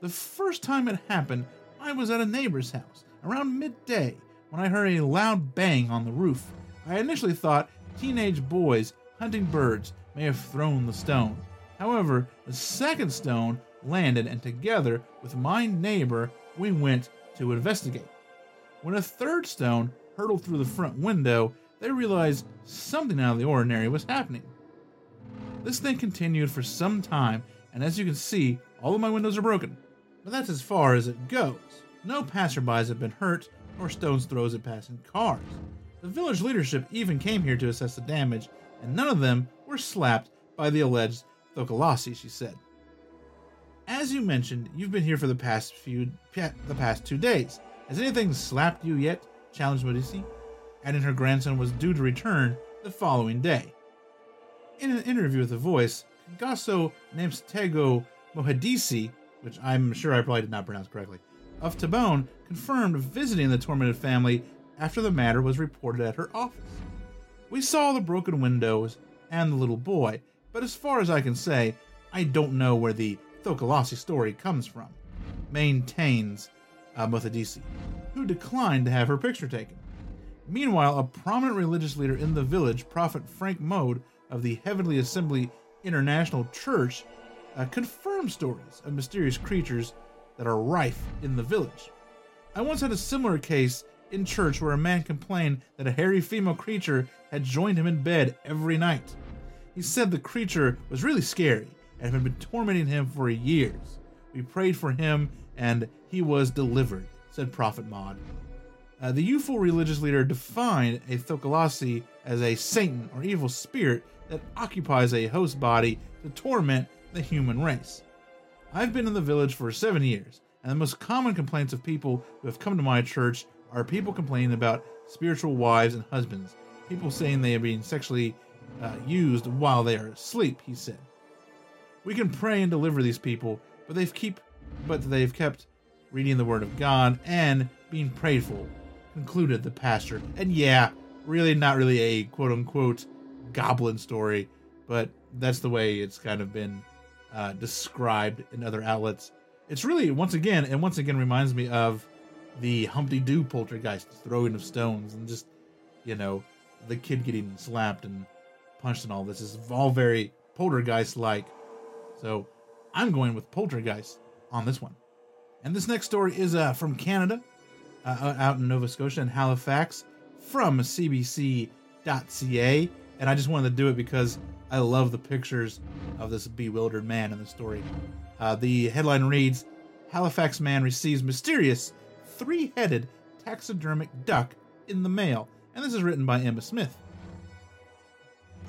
The first time it happened, I was at a neighbor's house around midday when I heard a loud bang on the roof. I initially thought teenage boys hunting birds may have thrown the stone. However, the second stone landed, and together with my neighbor, we went to investigate. When a third stone hurtled through the front window, they realized something out of the ordinary was happening. This thing continued for some time, and as you can see, all of my windows are broken. But that's as far as it goes. No passerbys have been hurt, nor stones throws at passing cars. The village leadership even came here to assess the damage, and none of them were slapped by the alleged Thukalasi, she said. As you mentioned, you've been here for the past few the past two days. Has anything slapped you yet? challenged Modisi, adding her grandson was due to return the following day. In an interview with The Voice, Gasso Namstego Mohadisi, which I'm sure I probably did not pronounce correctly, of Tobane, confirmed visiting the tormented family after the matter was reported at her office. We saw the broken windows and the little boy, but as far as I can say, I don't know where the Thukalasi story comes from, maintains uh, who declined to have her picture taken. Meanwhile, a prominent religious leader in the village, Prophet Frank Mode of the Heavenly Assembly International Church, uh, confirmed stories of mysterious creatures that are rife in the village. I once had a similar case in church where a man complained that a hairy female creature had joined him in bed every night. He said the creature was really scary and had been tormenting him for years. We prayed for him and he was delivered, said Prophet Maud. Uh, the youthful religious leader defined a Thokolasi as a Satan or evil spirit that occupies a host body to torment the human race. I've been in the village for seven years, and the most common complaints of people who have come to my church are people complaining about spiritual wives and husbands, people saying they are being sexually uh, used while they are asleep, he said. We can pray and deliver these people, but they've keep but they've kept reading the word of God and being prayed for, concluded the pastor. And yeah, really not really a quote unquote goblin story, but that's the way it's kind of been uh, described in other outlets. It's really once again and once again reminds me of the Humpty Doo poltergeist throwing of stones and just you know the kid getting slapped and punched and all this is all very poltergeist like. So I'm going with poltergeist on this one. And this next story is uh, from Canada, uh, out in Nova Scotia and Halifax, from CBC.ca. And I just wanted to do it because I love the pictures of this bewildered man in the story. Uh, the headline reads Halifax man receives mysterious three headed taxidermic duck in the mail. And this is written by Emma Smith.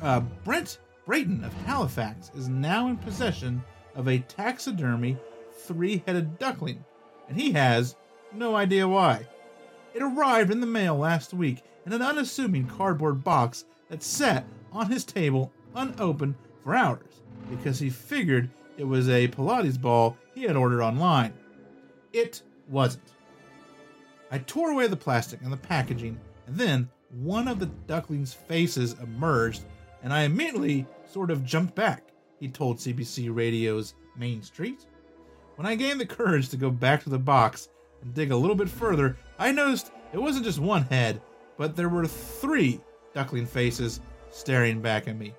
Uh, Brent Brayton of Halifax is now in possession of a taxidermy three headed duckling, and he has no idea why. It arrived in the mail last week in an unassuming cardboard box that sat on his table unopened for hours because he figured it was a Pilates ball he had ordered online. It wasn't. I tore away the plastic and the packaging, and then one of the duckling's faces emerged, and I immediately sort of jumped back, he told CBC Radio's Main Street. When I gained the courage to go back to the box and dig a little bit further, I noticed it wasn't just one head, but there were three duckling faces staring back at me.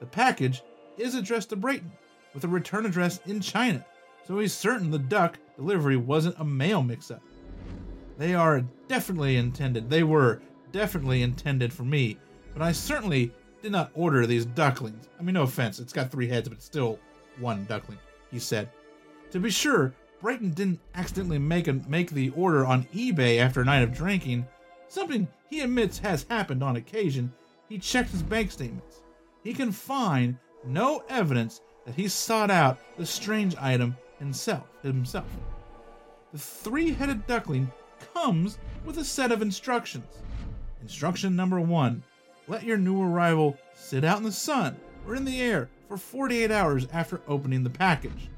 The package is addressed to Brayton, with a return address in China, so he's certain the duck delivery wasn't a mail mix up. They are definitely intended, they were definitely intended for me, but I certainly did not order these ducklings. I mean, no offense, it's got three heads, but it's still one duckling, he said. To be sure, Brayton didn't accidentally make a, make the order on eBay after a night of drinking, something he admits has happened on occasion. He checked his bank statements. He can find no evidence that he sought out the strange item himself. Himself. The three-headed duckling comes with a set of instructions. Instruction number one let your new arrival sit out in the sun or in the air for 48 hours after opening the package.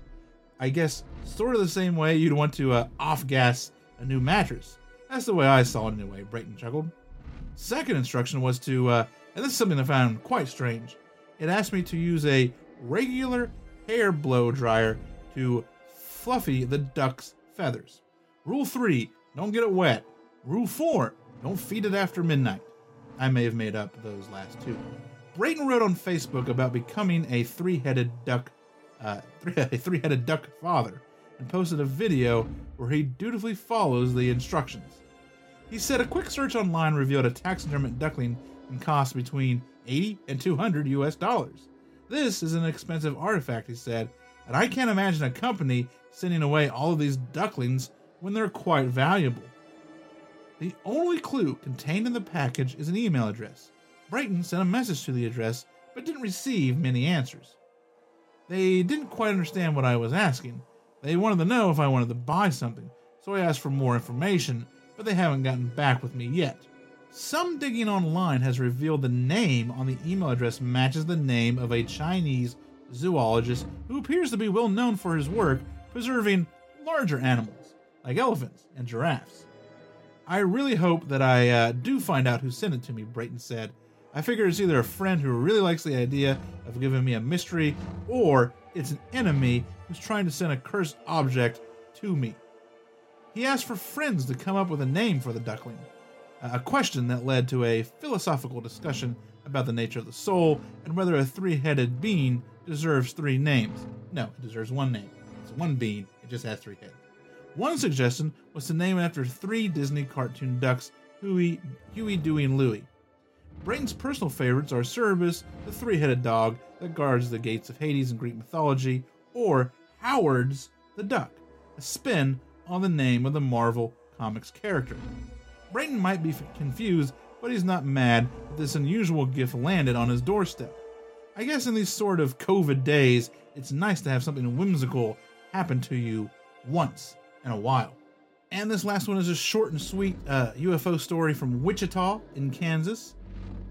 I guess, sort of the same way you'd want to uh, off gas a new mattress. That's the way I saw it anyway, Brayton chuckled. Second instruction was to, uh, and this is something I found quite strange. It asked me to use a regular hair blow dryer to fluffy the duck's feathers. Rule 3 don't get it wet. Rule 4 don't feed it after midnight. I may have made up those last two. Brayton wrote on Facebook about becoming a three headed duck, uh, a three headed duck father, and posted a video where he dutifully follows the instructions. He said a quick search online revealed a taxidermied duckling can cost between 80 and 200 US dollars. This is an expensive artifact, he said, and I can't imagine a company sending away all of these ducklings when they're quite valuable. The only clue contained in the package is an email address. Brayton sent a message to the address, but didn't receive many answers. They didn't quite understand what I was asking. They wanted to know if I wanted to buy something, so I asked for more information, but they haven't gotten back with me yet. Some digging online has revealed the name on the email address matches the name of a Chinese zoologist who appears to be well known for his work preserving larger animals, like elephants and giraffes. I really hope that I uh, do find out who sent it to me, Brayton said. I figure it's either a friend who really likes the idea of giving me a mystery, or it's an enemy who's trying to send a cursed object to me. He asked for friends to come up with a name for the duckling, a question that led to a philosophical discussion about the nature of the soul and whether a three headed being deserves three names. No, it deserves one name. It's one being, it just has three heads. One suggestion was to name it after three Disney cartoon ducks, Huey, Huey, Dewey, and Louie. Brayton's personal favorites are Cerberus, the three headed dog that guards the gates of Hades in Greek mythology, or Howard's the duck, a spin on the name of the Marvel Comics character. Brayton might be confused, but he's not mad that this unusual gift landed on his doorstep. I guess in these sort of COVID days, it's nice to have something whimsical happen to you once in a while. And this last one is a short and sweet uh, UFO story from Wichita in Kansas.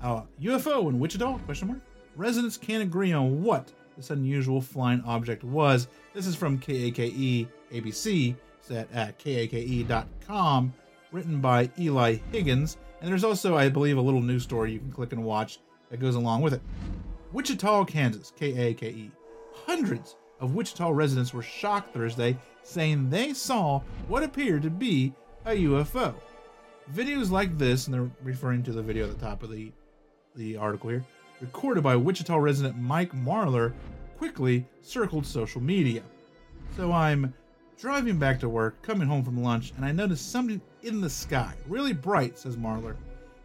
Uh, UFO in Wichita? Question mark. Residents can't agree on what this unusual flying object was. This is from KAKE ABC set at kake.com, written by Eli Higgins. And there's also, I believe, a little news story you can click and watch that goes along with it. Wichita, Kansas, KAKE. Hundreds of Wichita residents were shocked Thursday, saying they saw what appeared to be a UFO. Videos like this, and they're referring to the video at the top of the, the article here, recorded by Wichita resident Mike Marlar, quickly circled social media. So I'm driving back to work, coming home from lunch, and I noticed something in the sky, really bright, says Marlar.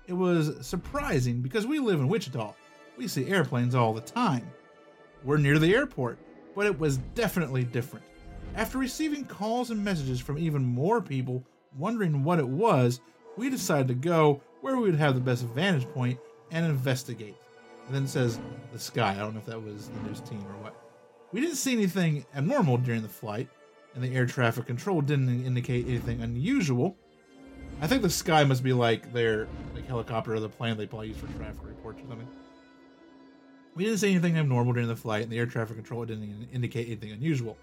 It was surprising because we live in Wichita. We see airplanes all the time. We're near the airport, but it was definitely different. After receiving calls and messages from even more people wondering what it was, we decided to go where we would have the best vantage point and investigate. And then it says the sky. I don't know if that was the news team or what. We didn't see anything abnormal during the flight, and the air traffic control didn't indicate anything unusual. I think the sky must be like their like helicopter or the plane they probably use for traffic reports or something. We didn't see anything abnormal during the flight, and the air traffic control didn't indicate anything unusual.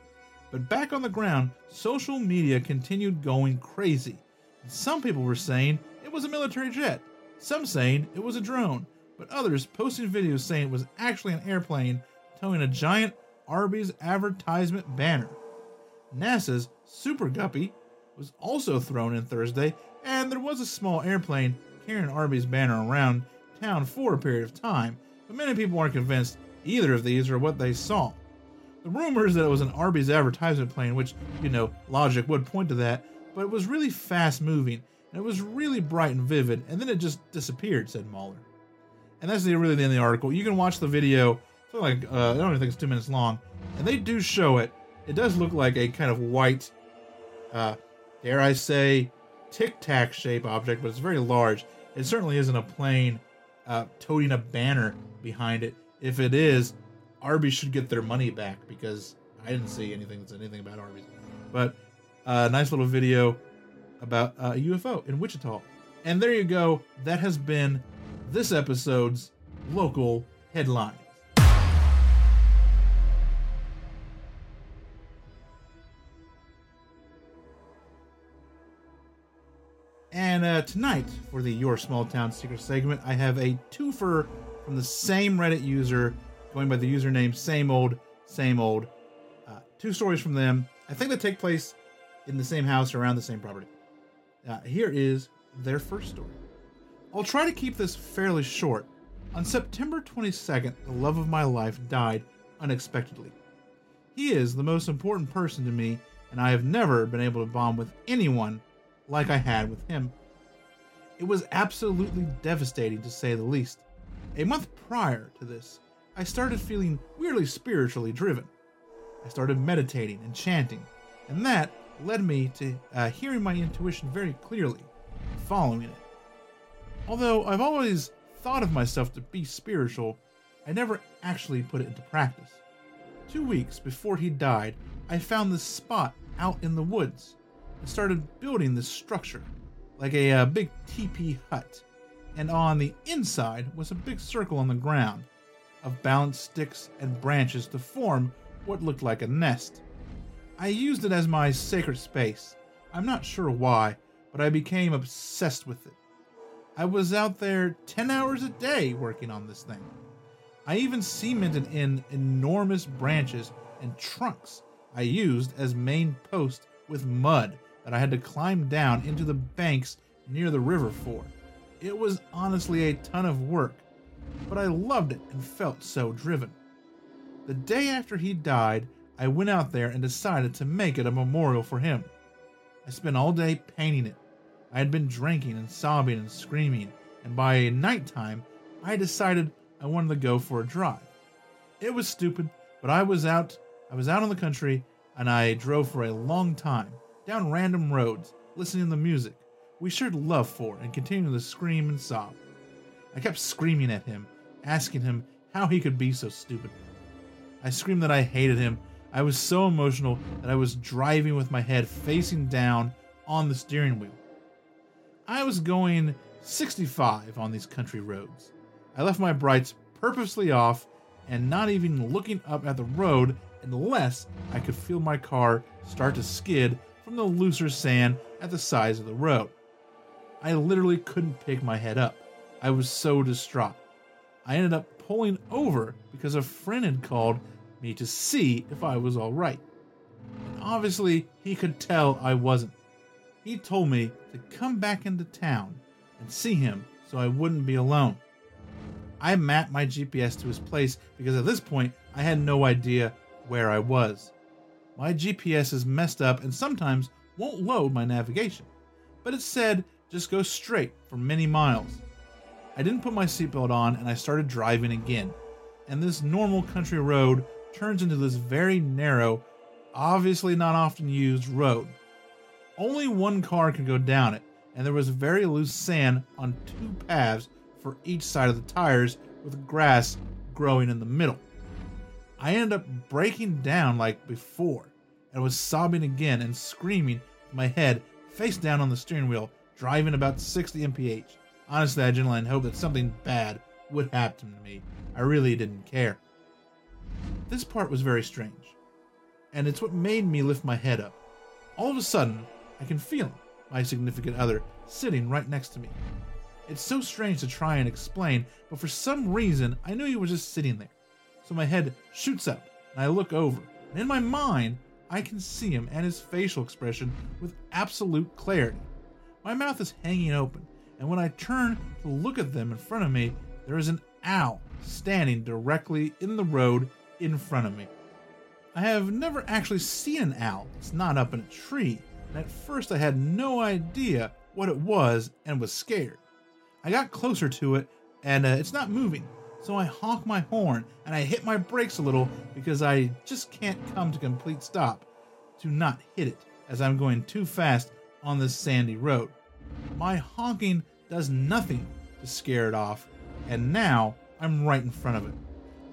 But back on the ground, social media continued going crazy. Some people were saying it was a military jet, some saying it was a drone, but others posting videos saying it was actually an airplane towing a giant Arby's advertisement banner. NASA's Super Guppy was also thrown in Thursday, and there was a small airplane carrying Arby's banner around town for a period of time, but many people aren't convinced either of these are what they saw. The rumors that it was an Arby's advertisement plane, which, you know, logic would point to that, but it was really fast moving, and it was really bright and vivid, and then it just disappeared, said Marlar. And that's the, really the end of the article. You can watch the video, something like, uh, I don't even think it's two minutes long, and they do show it. It does look like a kind of white, uh, dare I say, tic tac shape object, but it's very large. It certainly isn't a plane uh, toting a banner behind it. If it is, Arby's should get their money back because I didn't see anything that said anything about Arby's. But a uh, nice little video about uh, a UFO in Wichita. And there you go. That has been this episode's local headline. And uh, tonight, for the Your Small Town Secret segment, I have a twofer from the same Reddit user, going by the username Same Old, Same Old. Uh, two stories from them. I think they take place in the same house around the same property. Uh, here is their first story. I'll try to keep this fairly short. On September 22nd, the love of my life died unexpectedly. He is the most important person to me, and I have never been able to bond with anyone like I had with him. It was absolutely devastating to say the least. A month prior to this, I started feeling weirdly spiritually driven. I started meditating and chanting, and that led me to uh, hearing my intuition very clearly and following it. Although I've always thought of myself to be spiritual, I never actually put it into practice. Two weeks before he died, I found this spot out in the woods and started building this structure, like a, a uh, big teepee hut. And on the inside was a big circle on the ground of balanced sticks and branches to form what looked like a nest. I used it as my sacred space. I'm not sure why, but I became obsessed with it. I was out there 10 hours a day working on this thing. I even cemented in enormous branches and trunks I used as main posts with mud that I had to climb down into the banks near the river for. It was honestly a ton of work, but I loved it and felt so driven. The day after he died, I went out there and decided to make it a memorial for him. I spent all day painting it. I had been drinking and sobbing and screaming, and by nighttime, I decided I wanted to go for a drive. It was stupid, but I was out I was out in the country and I drove for a long time, down random roads, listening to the music we shared love for and continuing to scream and sob. I kept screaming at him, asking him how he could be so stupid. I screamed that I hated him. I was so emotional that I was driving with my head facing down on the steering wheel. I was going 65 on these country roads. I left my brights purposely off and not even looking up at the road unless I could feel my car start to skid from the looser sand at the sides of the road. I literally couldn't pick my head up. I was so distraught. I ended up pulling over because a friend had called me to see if I was alright. And obviously, he could tell I wasn't. He told me to come back into town and see him so I wouldn't be alone. I mapped my GPS to his place because at this point I had no idea where I was. My GPS is messed up and sometimes won't load my navigation, but it said just go straight for many miles. I didn't put my seatbelt on and I started driving again. And this normal country road turns into this very narrow, obviously not often used road. Only one car could go down it, and there was very loose sand on two paths for each side of the tires with grass growing in the middle. I ended up breaking down like before and was sobbing again and screaming my head face down on the steering wheel, driving about 60 mph. Honestly, I genuinely hoped that something bad would happen to me. I really didn't care. This part was very strange, and it's what made me lift my head up. All of a sudden, I can feel my significant other, sitting right next to me. It's so strange to try and explain, but for some reason, I knew he was just sitting there. So my head shoots up, and I look over, and in my mind, I can see him and his facial expression with absolute clarity. My mouth is hanging open, and when I turn to look at them in front of me, there is an owl standing directly in the road in front of me. I have never actually seen an owl that's not up in a tree, and at first I had no idea what it was and was scared. I got closer to it, and uh, it's not moving, so I honk my horn and I hit my brakes a little because I just can't come to complete stop to not hit it as I'm going too fast on this sandy road. My honking does nothing to scare it off, and now I'm right in front of it.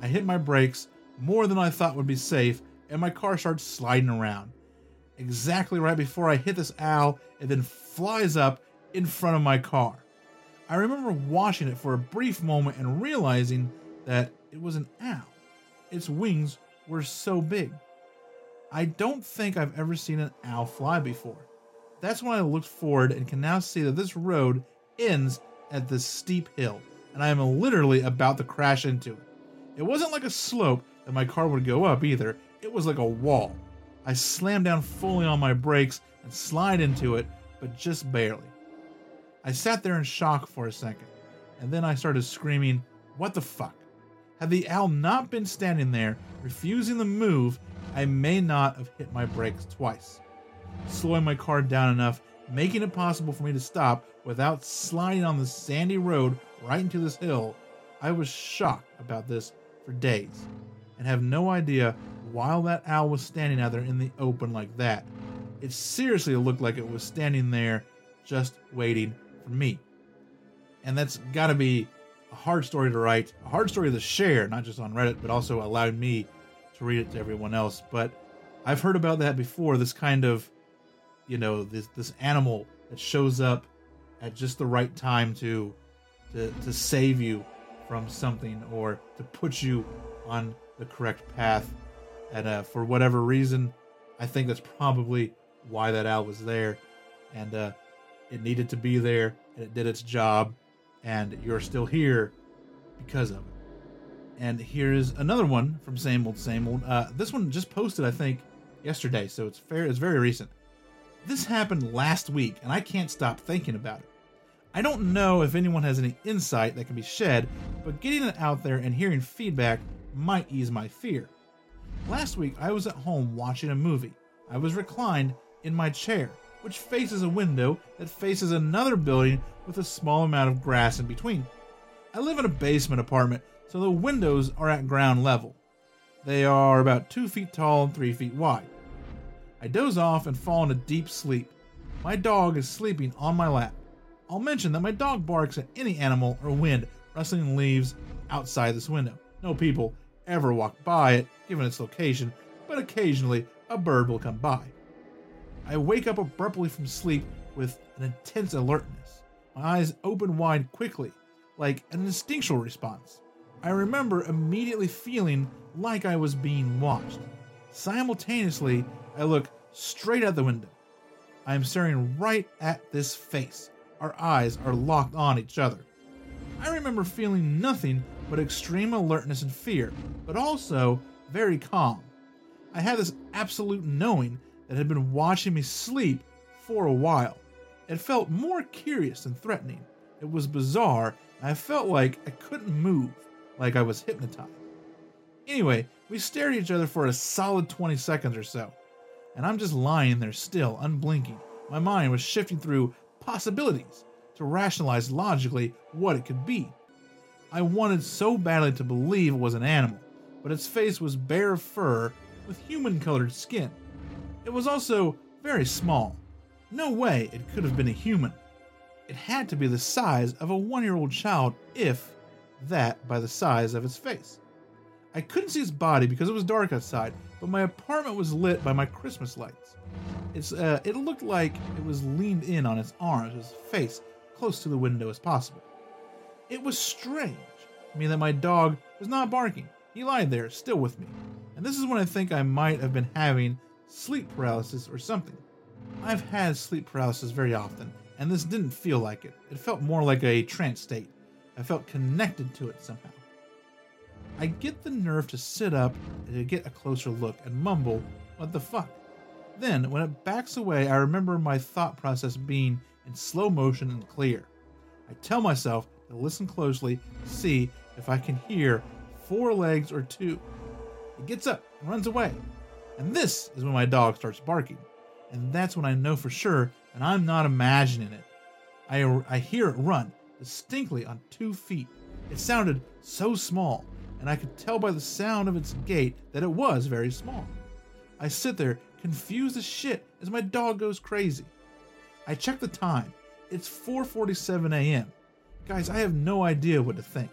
I hit my brakes more than I thought would be safe, and my car starts sliding around. Exactly right before I hit this owl, it then flies up in front of my car. I remember watching it for a brief moment and realizing that it was an owl. Its wings were so big. I don't think I've ever seen an owl fly before. That's when I looked forward and can now see that this road ends at this steep hill, and I am literally about to crash into it. It wasn't like a slope that my car would go up either, it was like a wall. I slammed down fully on my brakes and slide into it, but just barely. I sat there in shock for a second, and then I started screaming, What the fuck? Had the owl not been standing there, refusing to move, I may not have hit my brakes twice. Slowing my car down enough, making it possible for me to stop without sliding on the sandy road right into this hill, I was shocked about this for days, and have no idea why that owl was standing out there in the open like that. It seriously looked like it was standing there just waiting for me. And that's got to be a hard story to write, a hard story to share, not just on Reddit, but also allowed me to read it to everyone else. But I've heard about that before. This kind of, you know, this this animal that shows up at just the right time to to to save you from something or to put you on the correct path. And uh, for whatever reason, I think that's probably why that owl was there. And uh, it needed to be there, and it did its job, and you're still here because of it. And here's another one from Same Old Same Old. Uh, this one just posted, I think, yesterday, so it's fair. It's very recent. This happened last week, and I can't stop thinking about it. I don't know if anyone has any insight that can be shed, but getting it out there and hearing feedback might ease my fear. Last week, I was at home watching a movie. I was reclined in my chair which faces a window that faces another building with a small amount of grass in between. I live in a basement apartment, so the windows are at ground level. They are about 2 feet tall and 3 feet wide. I doze off and fall into deep sleep. My dog is sleeping on my lap. I'll mention that my dog barks at any animal or wind rustling leaves outside this window. No people ever walk by it, given its location, but occasionally a bird will come by. I wake up abruptly from sleep with an intense alertness. My eyes open wide quickly, like an instinctual response. I remember immediately feeling like I was being watched. Simultaneously, I look straight out the window. I am staring right at this face. Our eyes are locked on each other. I remember feeling nothing but extreme alertness and fear, but also very calm. I had this absolute knowing that had been watching me sleep for a while. It felt more curious than threatening. It was bizarre, and I felt like I couldn't move, like I was hypnotized. Anyway, we stared at each other for a solid 20 seconds or so, and I'm just lying there still, unblinking. My mind was shifting through possibilities to rationalize logically what it could be. I wanted so badly to believe it was an animal, but its face was bare of fur with human colored skin. It was also very small. No way it could have been a human. It had to be the size of a one year old child, if that by the size of its face. I couldn't see its body because it was dark outside, but my apartment was lit by my Christmas lights. It's, uh, it looked like it was leaned in on its arms, its face close to the window as possible. It was strange, I mean that my dog was not barking. He lied there, still with me. And this is when I think I might have been having sleep paralysis or something. I've had sleep paralysis very often, and this didn't feel like it. It felt more like a trance state. I felt connected to it somehow. I get the nerve to sit up and get a closer look and mumble, What the fuck? Then, when it backs away, I remember my thought process being in slow motion and clear. I tell myself to listen closely, see if I can hear four legs or two. It gets up and runs away. And this is when my dog starts barking. And that's when I know for sure and I'm not imagining it. I, I hear it run distinctly on two feet. It sounded so small, and I could tell by the sound of its gait that it was very small. I sit there, confused as shit, as my dog goes crazy. I check the time. It's 4:47 a.m. Guys, I have no idea what to think.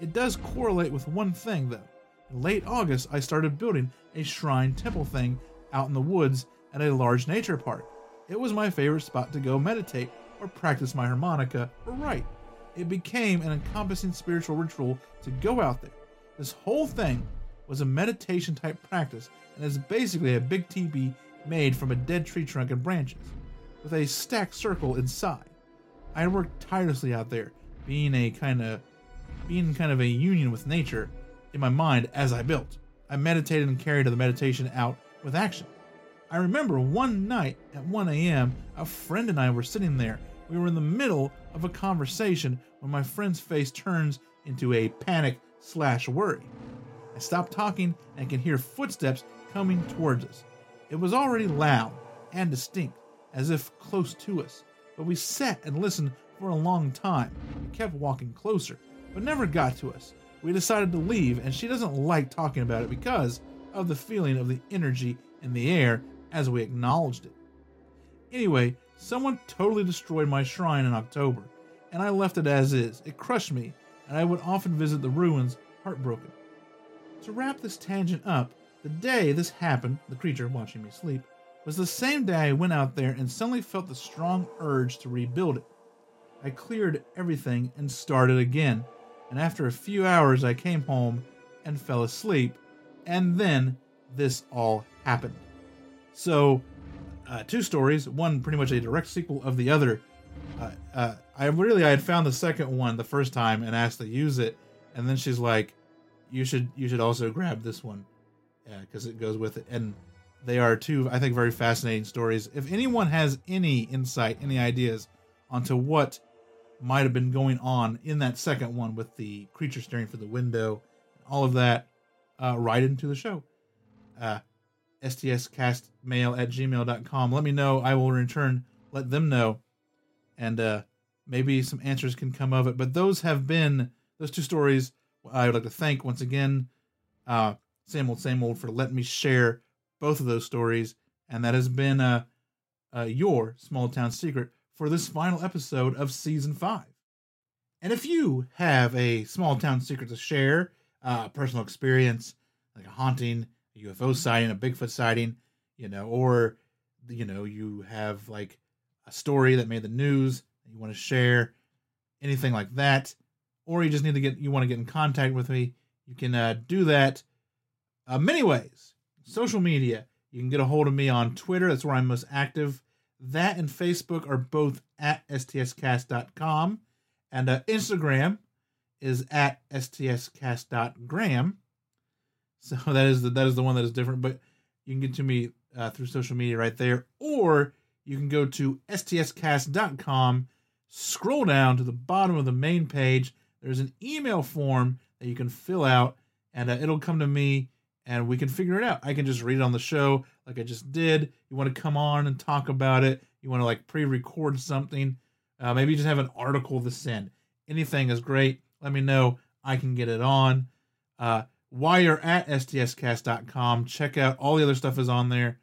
It does correlate with one thing though. In late August, I started building a shrine temple thing out in the woods at a large nature park. It was my favorite spot to go meditate or practice my harmonica or write. It became an encompassing spiritual ritual to go out there. This whole thing was a meditation type practice and is basically a big teepee made from a dead tree trunk and branches, with a stacked circle inside. I worked tirelessly out there, being a kind of being kind of a union with nature in my mind as I built. I meditated and carried the meditation out with action. I remember one night at 1 a.m., a friend and I were sitting there. We were in the middle of a conversation when my friend's face turns into a panic slash worry. I stop talking and can hear footsteps coming towards us. It was already loud and distinct, as if close to us, but we sat and listened for a long time. We kept walking closer, but never got to us. We decided to leave, and she doesn't like talking about it because of the feeling of the energy in the air as we acknowledged it. Anyway, someone totally destroyed my shrine in October, and I left it as is. It crushed me, and I would often visit the ruins heartbroken. To wrap this tangent up, the day this happened, the creature watching me sleep, was the same day I went out there and suddenly felt the strong urge to rebuild it. I cleared everything and started again, and after a few hours I came home and fell asleep, and then this all happened. So, uh, two stories. One pretty much a direct sequel of the other. Uh, uh, I really I had found the second one the first time and asked to use it, and then she's like, "You should you should also grab this one because it goes with it." And they are two I think very fascinating stories. If anyone has any insight, any ideas onto what might have been going on in that second one with the creature staring for the window, all of that, uh, write into the show. Uh, stscastmail at gmail.com. Let me know. I will return, let them know, and uh, maybe some answers can come of it. But those have been those two stories. I would like to thank once again, uh, same old, same old, for letting me share both of those stories and that has been uh, uh, your small town secret for this final episode of season five. And if you have a small town secret to share, uh, personal experience, like a haunting, a UFO sighting, a Bigfoot sighting, you know, or you know, you have like a story that made the news you want to share, anything like that, or you just need to get you want to get in contact with me, you can uh, do that uh, many ways. Social media, you can get a hold of me on Twitter. That's where I'm most active. That and Facebook are both at stscast.com. And uh, Instagram is at stscast.gram. So that is the that is the one that is different. But you can get to me uh, through social media right there, or you can go to stscast.com, scroll down to the bottom of the main page. There's an email form that you can fill out, and uh, it'll come to me, and we can figure it out. I can just read it on the show, like I just did. You want to come on and talk about it? You want to like pre-record something? Uh, maybe just have an article to send. Anything is great. Let me know. I can get it on. Uh, while you're at stscast.com, check out all the other stuff is on there.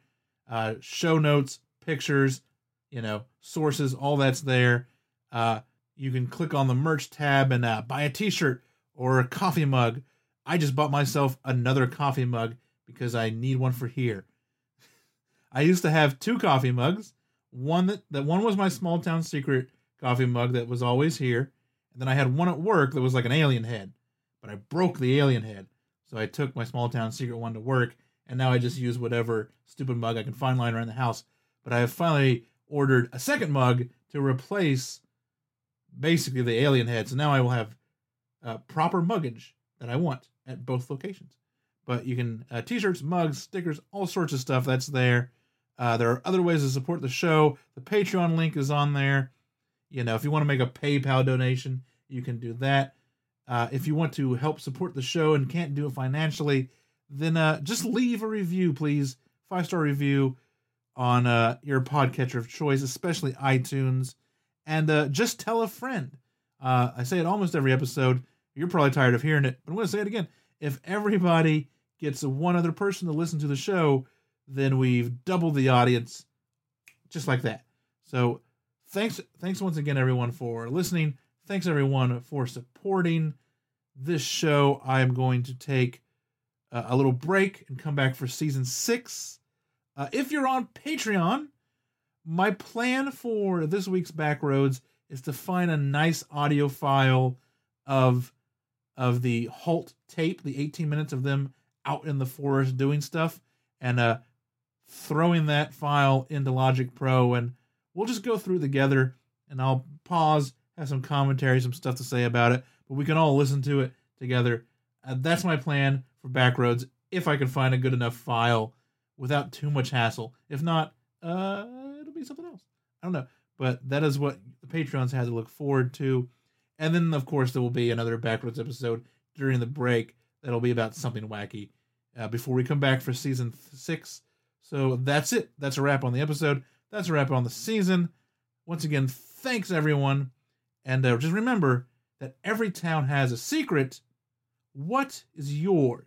Uh, show notes, pictures, you know, sources, all that's there. Uh, you can click on the merch tab and uh, buy a t-shirt or a coffee mug. I just bought myself another coffee mug because I need one for here. I used to have two coffee mugs. One that that one was my small town secret coffee mug that was always here, and then I had one at work that was like an alien head, but I broke the alien head, so I took my small town secret one to work, and now I just use whatever stupid mug I can find lying around the house. But I have finally ordered a second mug to replace basically the alien head, so now I will have uh, proper muggage that I want at both locations. But you can uh, t-shirts, mugs, stickers, all sorts of stuff that's there. Uh, there are other ways to support the show. The Patreon link is on there. You know, if you want to make a PayPal donation, you can do that. Uh, if you want to help support the show and can't do it financially, then uh, just leave a review, please. Five star review on uh, your podcatcher of choice, especially iTunes. And uh, just tell a friend. Uh, I say it almost every episode. You're probably tired of hearing it, but I'm going to say it again. If everybody gets one other person to listen to the show, then we've doubled the audience just like that. So thanks thanks once again everyone for listening. Thanks everyone for supporting this show. I am going to take uh, a little break and come back for season 6. Uh, if you're on Patreon, my plan for this week's Backroads is to find a nice audio file of of the Halt tape, the 18 minutes of them out in the forest doing stuff, and uh, throwing that file into Logic Pro, and we'll just go through together. And I'll pause, have some commentary, some stuff to say about it, but we can all listen to it together. Uh, that's my plan for Backroads. If I can find a good enough file without too much hassle. If not, uh, it'll be something else. I don't know, but that is what the Patreons had to look forward to. And then, of course, there will be another Backroads episode during the break that'll be about something wacky uh, before we come back for season six. So that's it. That's a wrap on the episode. That's a wrap on the season. Once again, thanks everyone. And uh, just remember that every town has a secret. What is yours?